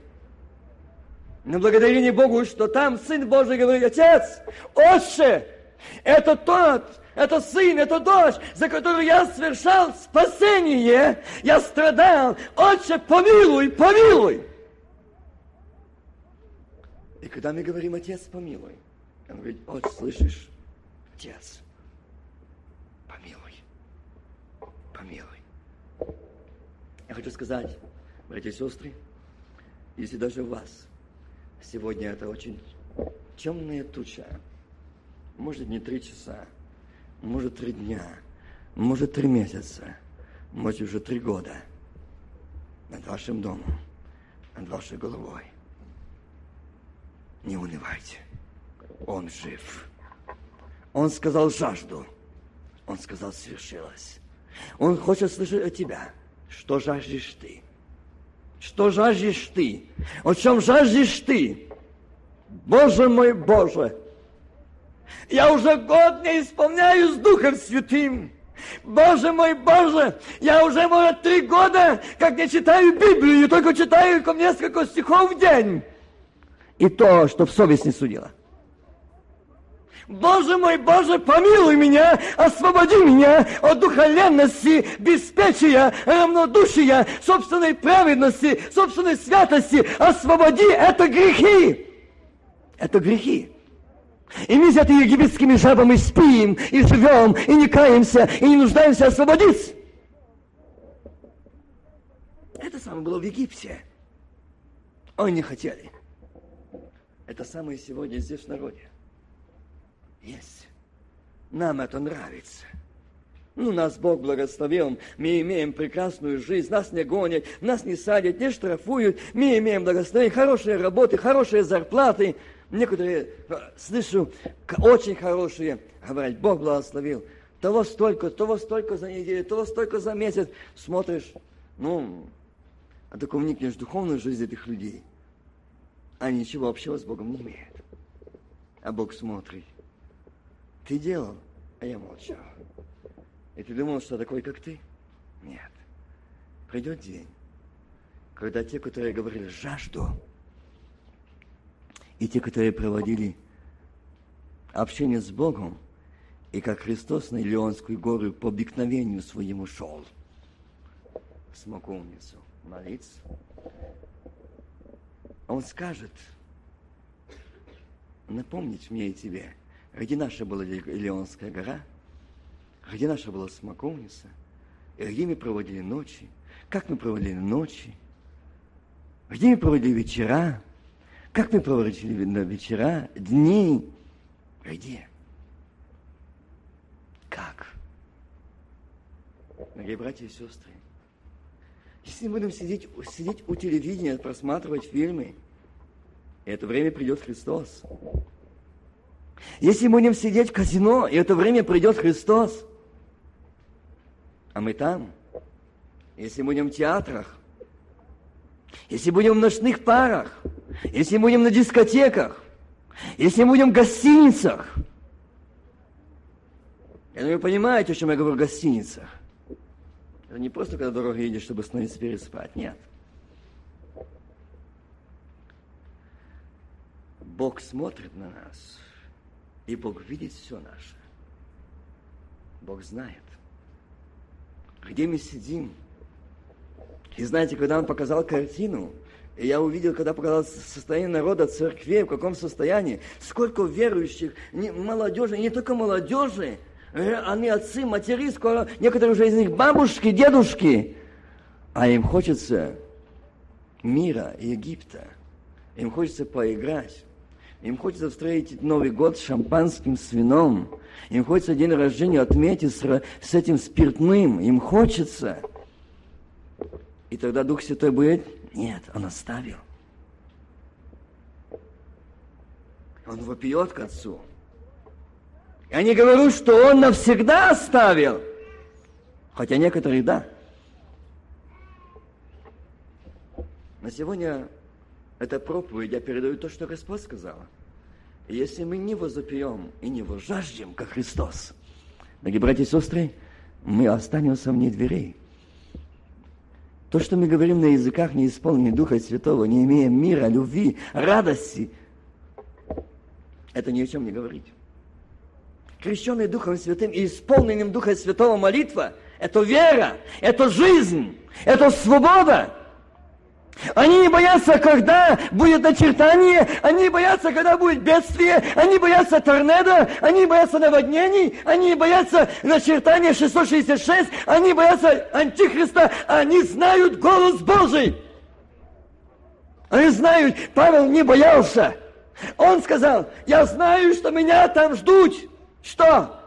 Но благодарение Богу, что там Сын Божий говорит, Отец, Отче, это тот, это сын, это дочь, за которую я совершал спасение. Я страдал. Отче, помилуй, помилуй. И когда мы говорим, Отец, помилуй, он говорит, Отец, слышишь? Отец, помилуй, помилуй. Я хочу сказать, братья и сестры, если даже у вас сегодня это очень темная туча, может не три часа, может три дня, может три месяца, может уже три года над вашим домом, над вашей головой. Не унывайте. Он жив. Он сказал жажду. Он сказал свершилось. Он хочет слышать от тебя, что жаждешь ты. Что жаждешь ты? О чем жаждешь ты? Боже мой, Боже! Я уже год не исполняю с Духом Святым. Боже мой, Боже, я уже, может, три года, как не читаю Библию, только читаю несколько стихов в день. И то, что в совесть не судила. Боже мой, Боже, помилуй меня, освободи меня от духовенности, беспечия, равнодушия, собственной праведности, собственной святости. Освободи это грехи. Это грехи. И мы взяты египетскими жабами спим, и живем, и не каемся, и не нуждаемся освободиться. Это самое было в Египте. Они не хотели. Это самое сегодня здесь в народе. Есть. Нам это нравится. Ну, нас Бог благословил, мы имеем прекрасную жизнь, нас не гонят, нас не садят, не штрафуют, мы имеем благословение, хорошие работы, хорошие зарплаты – Некоторые, э, слышу, очень хорошие, говорят, Бог благословил. Того столько, того столько за неделю, того столько за месяц. Смотришь, ну, а так вникнешь в духовную жизнь этих людей. Они ничего общего с Богом не имеют. А Бог смотрит. Ты делал, а я молчал. И ты думал, что такой, как ты? Нет. Придет день, когда те, которые говорили жажду, и те, которые проводили общение с Богом, и как Христос на Илионскую гору по обыкновению своему шел в смоковницу молиться, Он скажет, напомнить мне и тебе, где наша была Илионская гора, где наша была смоковница, и где мы проводили ночи, как мы проводили ночи, где мы проводили вечера, как мы проводили на вечера, дни? Где? Как? Дорогие братья и сестры, если мы будем сидеть, сидеть у телевидения, просматривать фильмы, это время придет Христос. Если мы будем сидеть в казино, и это время придет Христос, а мы там, если будем в театрах, если будем в ночных парах, если будем на дискотеках, если будем в гостиницах, я думаю, вы понимаете, о чем я говорю в гостиницах. Это не просто, когда дорога едешь, чтобы остановиться переспать. Нет. Бог смотрит на нас, и Бог видит все наше. Бог знает, где мы сидим. И знаете, когда Он показал картину, и я увидел, когда показал состояние народа, церкви, в каком состоянии, сколько верующих, молодежи, не только молодежи, они отцы, матери, скоро некоторые уже из них бабушки, дедушки. А им хочется мира, Египта. Им хочется поиграть. Им хочется встретить Новый год с шампанским, с вином. Им хочется день рождения отметить с, с этим спиртным. Им хочется. И тогда Дух Святой будет? Нет, Он оставил. Он вопиет к Отцу. Я не говорю, что он навсегда оставил. Хотя некоторые да. На сегодня эта проповедь я передаю то, что Господь сказал. И если мы не возопьем и не возжаждем, как Христос, дорогие братья и сестры, мы останемся вне дверей. То, что мы говорим на языках, не исполненные Духа Святого, не имея мира, любви, радости, это ни о чем не говорить крещенный Духом Святым и исполненным Духа Святого молитва, это вера, это жизнь, это свобода. Они не боятся, когда будет начертание, они не боятся, когда будет бедствие, они боятся торнадо, они боятся наводнений, они боятся начертания 666, они боятся Антихриста, они знают голос Божий. Они знают, Павел не боялся. Он сказал, я знаю, что меня там ждут. Что?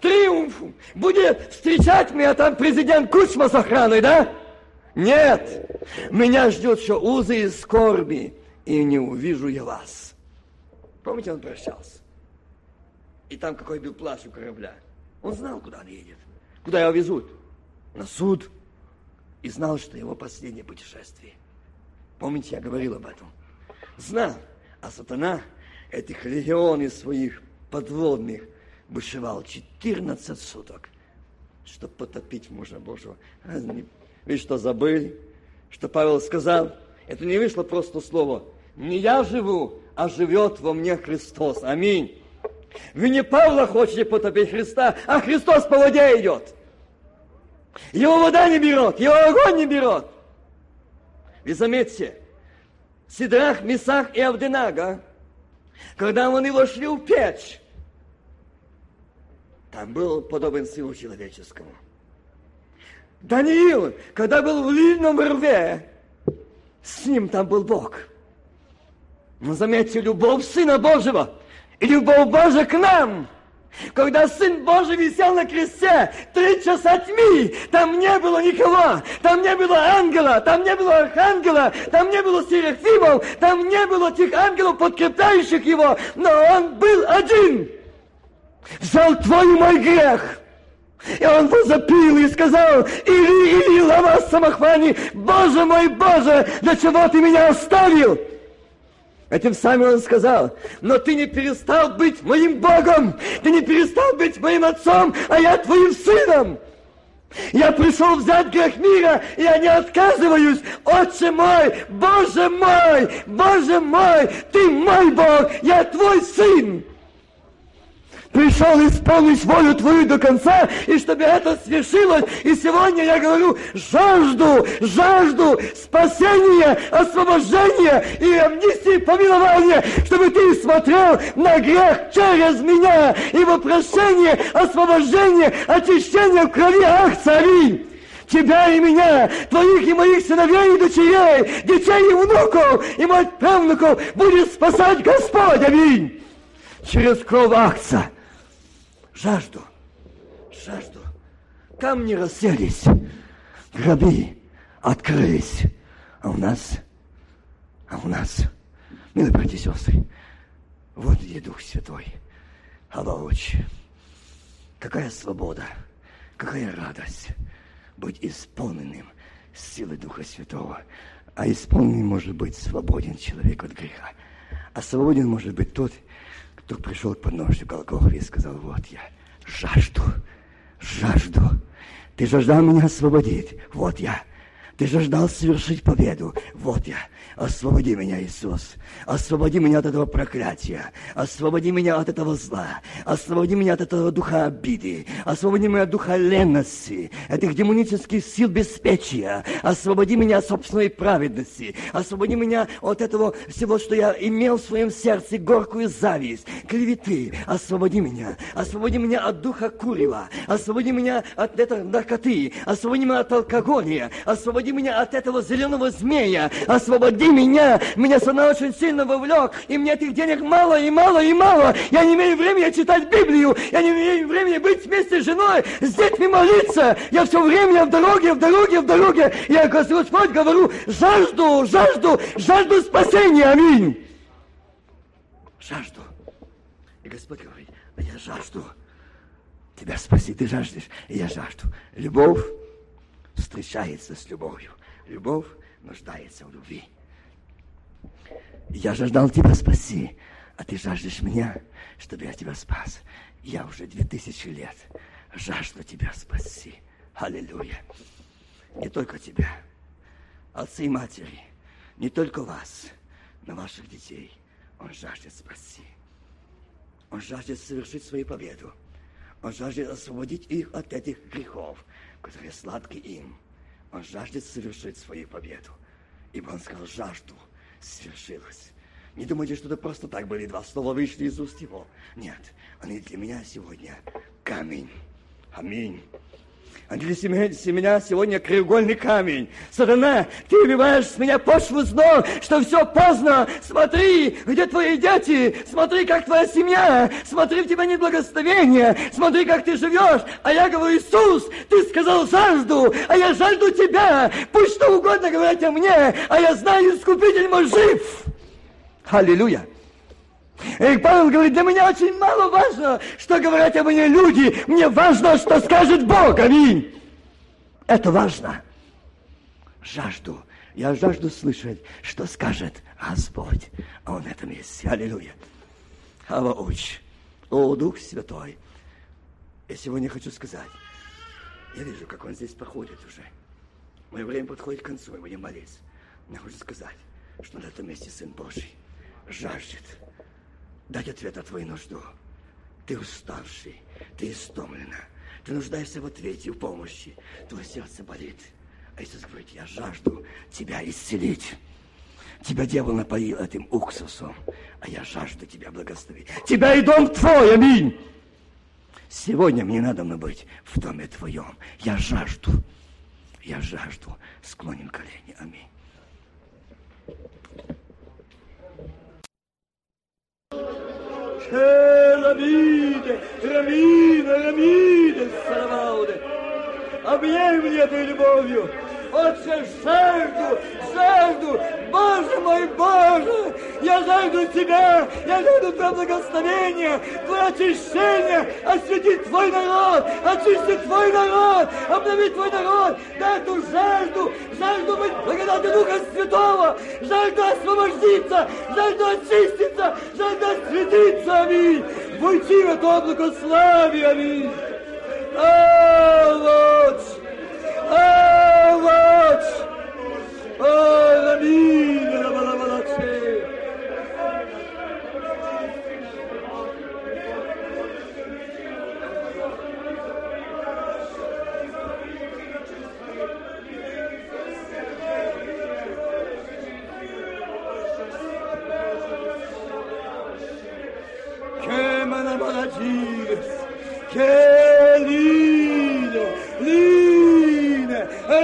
Триумф будет встречать меня там президент Кучма с охраной, да? Нет, меня ждет еще узы и скорби, и не увижу я вас. Помните, он прощался? И там какой был плащ у корабля. Он знал, куда он едет, куда его везут. На суд. И знал, что его последнее путешествие. Помните, я говорил об этом. Знал. А сатана этих легионы своих подводных бушевал 14 суток, чтобы потопить мужа Божьего. Вы что, забыли, что Павел сказал? Это не вышло просто слово. Не я живу, а живет во мне Христос. Аминь. Вы не Павла хотите потопить Христа, а Христос по воде идет. Его вода не берет, его огонь не берет. Вы заметьте, Сидрах, Месах и Авденага, когда они вошли в печь, там был подобен сыну человеческому. Даниил, когда был в лильном рве, с ним там был Бог. Но заметьте, любовь Сына Божьего и любовь Божия к нам – когда Сын Божий висел на кресте, три часа тьмы, там не было никого, там не было ангела, там не было архангела, там не было серафимов, там не было тех ангелов, подкрепляющих его, но он был один – взял твой и мой грех. И он возопил и сказал, Или, Или, лава самохвани, Боже мой, Боже, для чего ты меня оставил? Этим самым он сказал, но ты не перестал быть моим Богом, ты не перестал быть моим отцом, а я твоим сыном. Я пришел взять грех мира, и я не отказываюсь. Отче мой, Боже мой, Боже мой, ты мой Бог, я твой сын пришел исполнить волю Твою до конца, и чтобы это свершилось. И сегодня я говорю, жажду, жажду спасения, освобождения и амнистии, помилования, чтобы Ты смотрел на грех через меня, и прощение, освобождение, очищение в крови, ах, цари! тебя и меня, твоих и моих сыновей и дочерей, детей и внуков, и мать правнуков будет спасать Господь, аминь, через кровь акция жажду, жажду. Камни расселись, гробы открылись. А у нас, а у нас, милые братья и сестры, вот где Дух Святой. Авауч, какая свобода, какая радость быть исполненным силой Духа Святого. А исполненным может быть свободен человек от греха. А свободен может быть тот, кто пришел к подножию Голгофы и сказал, вот я жажду, жажду. Ты жаждал меня освободить. Вот я. Ты жаждал совершить победу. Вот я. Освободи меня, Иисус. Освободи меня от этого проклятия. Освободи меня от этого зла. Освободи меня от этого духа обиды. Освободи меня от духа ленности, этих демонических сил беспечия. Освободи меня от собственной праведности. Освободи меня от этого всего, что я имел в своем сердце, горькую зависть, клеветы. Освободи меня. Освободи меня от духа курева. Освободи меня от этой наркоты. Освободи меня от алкоголя. Освободи меня от этого зеленого змея. Освободи меня. Меня сатана очень сильно вовлек. И мне этих денег мало и мало и мало. Я не имею времени читать Библию. Я не имею времени быть вместе с женой, с детьми молиться. Я все время в дороге, в дороге, в дороге. Я, Господь, говорю, жажду, жажду, жажду спасения. Аминь. Жажду. И Господь говорит, а я жажду тебя спаси, ты жаждешь, и я жажду. Любовь встречается с любовью. Любовь нуждается в любви. Я жаждал тебя спаси, а ты жаждешь меня, чтобы я тебя спас. Я уже две тысячи лет жажду тебя спаси. Аллилуйя. Не только тебя, отцы и матери, не только вас, но ваших детей. Он жаждет спасти. Он жаждет совершить свою победу. Он жаждет освободить их от этих грехов, которые сладки им. Он жаждет совершить свою победу. Ибо он сказал, жажду свершилось. Не думайте, что это просто так были два слова вышли из уст его. Нет, они для меня сегодня камень. Аминь. А для меня сегодня краеугольный камень. Сатана, ты убиваешь с меня почву знов, что все поздно. Смотри, где твои дети, смотри, как твоя семья, смотри, в тебя нет благословения, смотри, как ты живешь. А я говорю, Иисус, ты сказал жажду, а я жажду тебя. Пусть что угодно говорят о мне, а я знаю, Искупитель мой жив. Аллилуйя. И Павел говорит, для меня очень мало важно, что говорят обо мне люди. Мне важно, что скажет Бог. Аминь. Это важно. Жажду. Я жажду слышать, что скажет Господь. А Он в этом есть. Аллилуйя. Авауч. О, Дух Святой. Я сегодня хочу сказать. Я вижу, как Он здесь проходит уже. Мое время подходит к концу, мы будем молиться. Я хочу сказать, что на этом месте Сын Божий жаждет дать ответ на твою нужду. Ты уставший, ты истомлена, ты нуждаешься в ответе, в помощи, твое сердце болит. А Иисус говорит, я жажду тебя исцелить. Тебя дьявол напоил этим уксусом, а я жажду тебя благословить. Тебя и дом твой, аминь. Сегодня мне надо быть в доме твоем. Я жажду, я жажду. Склоним колени, аминь. Рамине, Рамине, Рамине, Саравауде. Объемли этой любовью. Отче, жажду, жажду, Боже мой, Боже, я жажду Тебя, я жажду Твое благословение, Твое очищение, осветить Твой народ, очистить Твой народ, обновить Твой народ, дай эту жажду, жажду быть благодати Духа Святого, жажду освободиться, жажду очиститься, жажду осветиться, аминь, войти в это облако славы, аминь. А, вот, а, вот, а, аминь,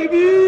baby.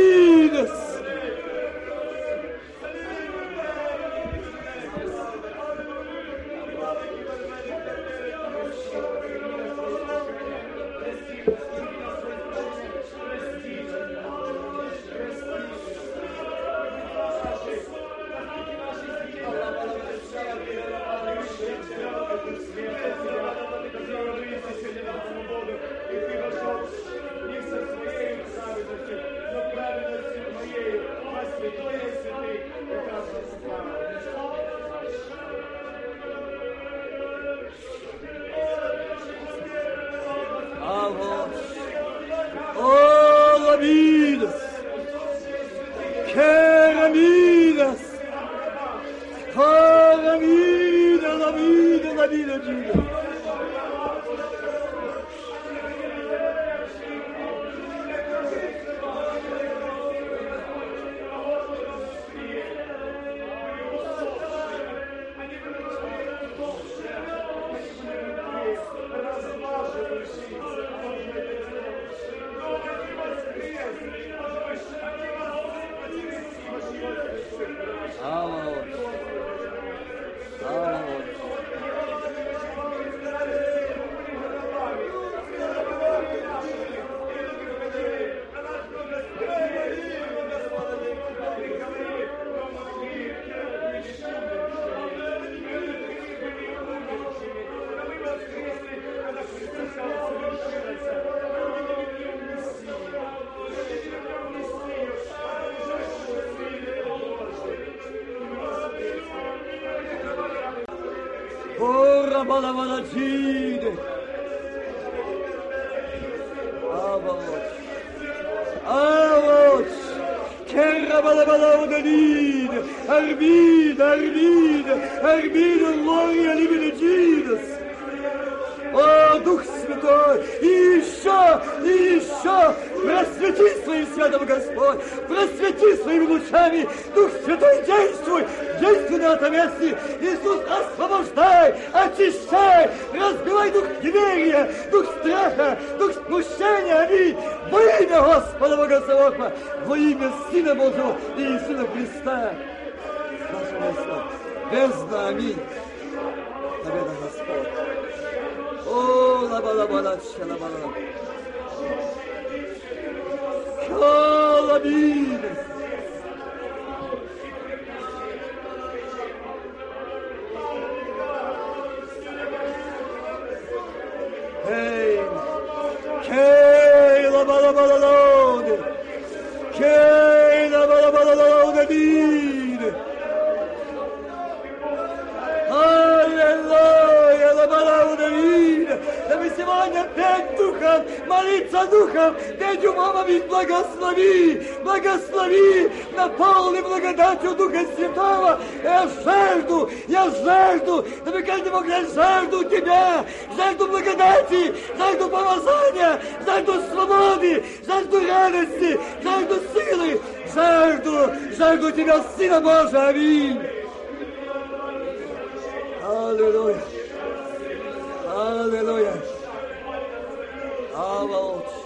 বলো বলো тела Иисуса Христа, нашего Господа. Без знамений. Победа Господь. О, лаба-лаба-лача, лаба-лаба. благодатью Духа Святого я жажду, я жажду, дабы каждый мог я жажду Тебя, жажду благодати, жажду помазания, жажду свободы, жажду радости, жажду силы, жажду, жажду Тебя, Сына Божия, аминь. Аллилуйя. Аллилуйя. Аллилуйя.